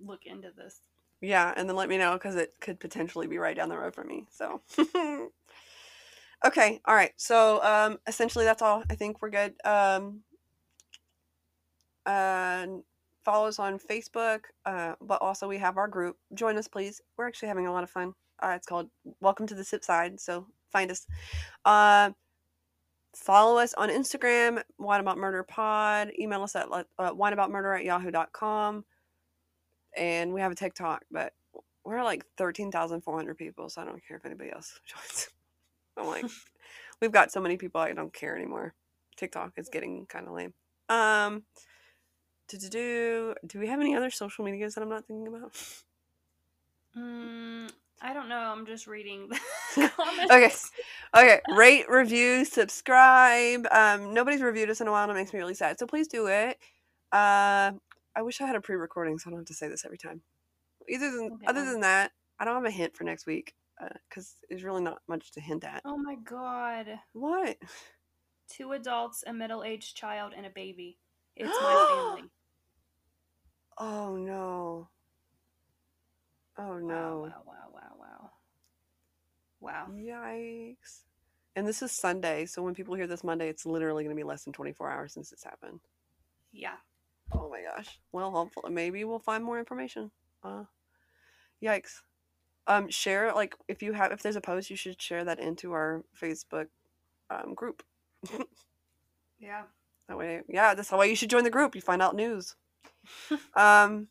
look into this. Yeah, and then let me know because it could potentially be right down the road for me. So, okay, all right. So, um, essentially, that's all. I think we're good. Um, and follow us on Facebook, uh, but also we have our group. Join us, please. We're actually having a lot of fun. Uh, it's called Welcome to the Sip Side. So find us. Uh, follow us on Instagram, Wine About Murder Pod. Email us at uh, wineaboutmurder at yahoo.com. And we have a TikTok, but we're like 13,400 people, so I don't care if anybody else joins. I'm like, we've got so many people, I don't care anymore. TikTok is getting kind of lame. Um, do, do, do, do we have any other social medias that I'm not thinking about? Mm, I don't know. I'm just reading. Okay. Okay, rate, review, subscribe. Um, nobody's reviewed us in a while, and it makes me really sad. So please do it. Uh, I wish I had a pre-recording, so I don't have to say this every time. Either than Okay. other than that, I don't have a hint for next week because there's really not much to hint at. Oh my god. What? Two adults, a middle-aged child, and a baby. It's my family. Oh no. Oh no. Wow, wow, wow, wow, wow. Wow. Yikes. And this is Sunday, so when people hear this Monday, it's literally going to be less than 24 hours since it's happened. Yeah. Oh my gosh. Well, hopefully, maybe we'll find more information. Uh, yikes. Um, share like if you have if there's a post, you should share that into our Facebook um, group. Yeah. That way, yeah, that's the way you should join the group. You find out news. Um,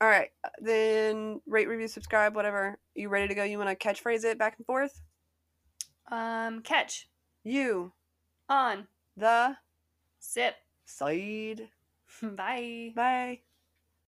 all right, then rate, review, subscribe, whatever. You ready to go? You want to catchphrase it back and forth? Um, catch. You. On. The. Sip. Side. Bye. Bye.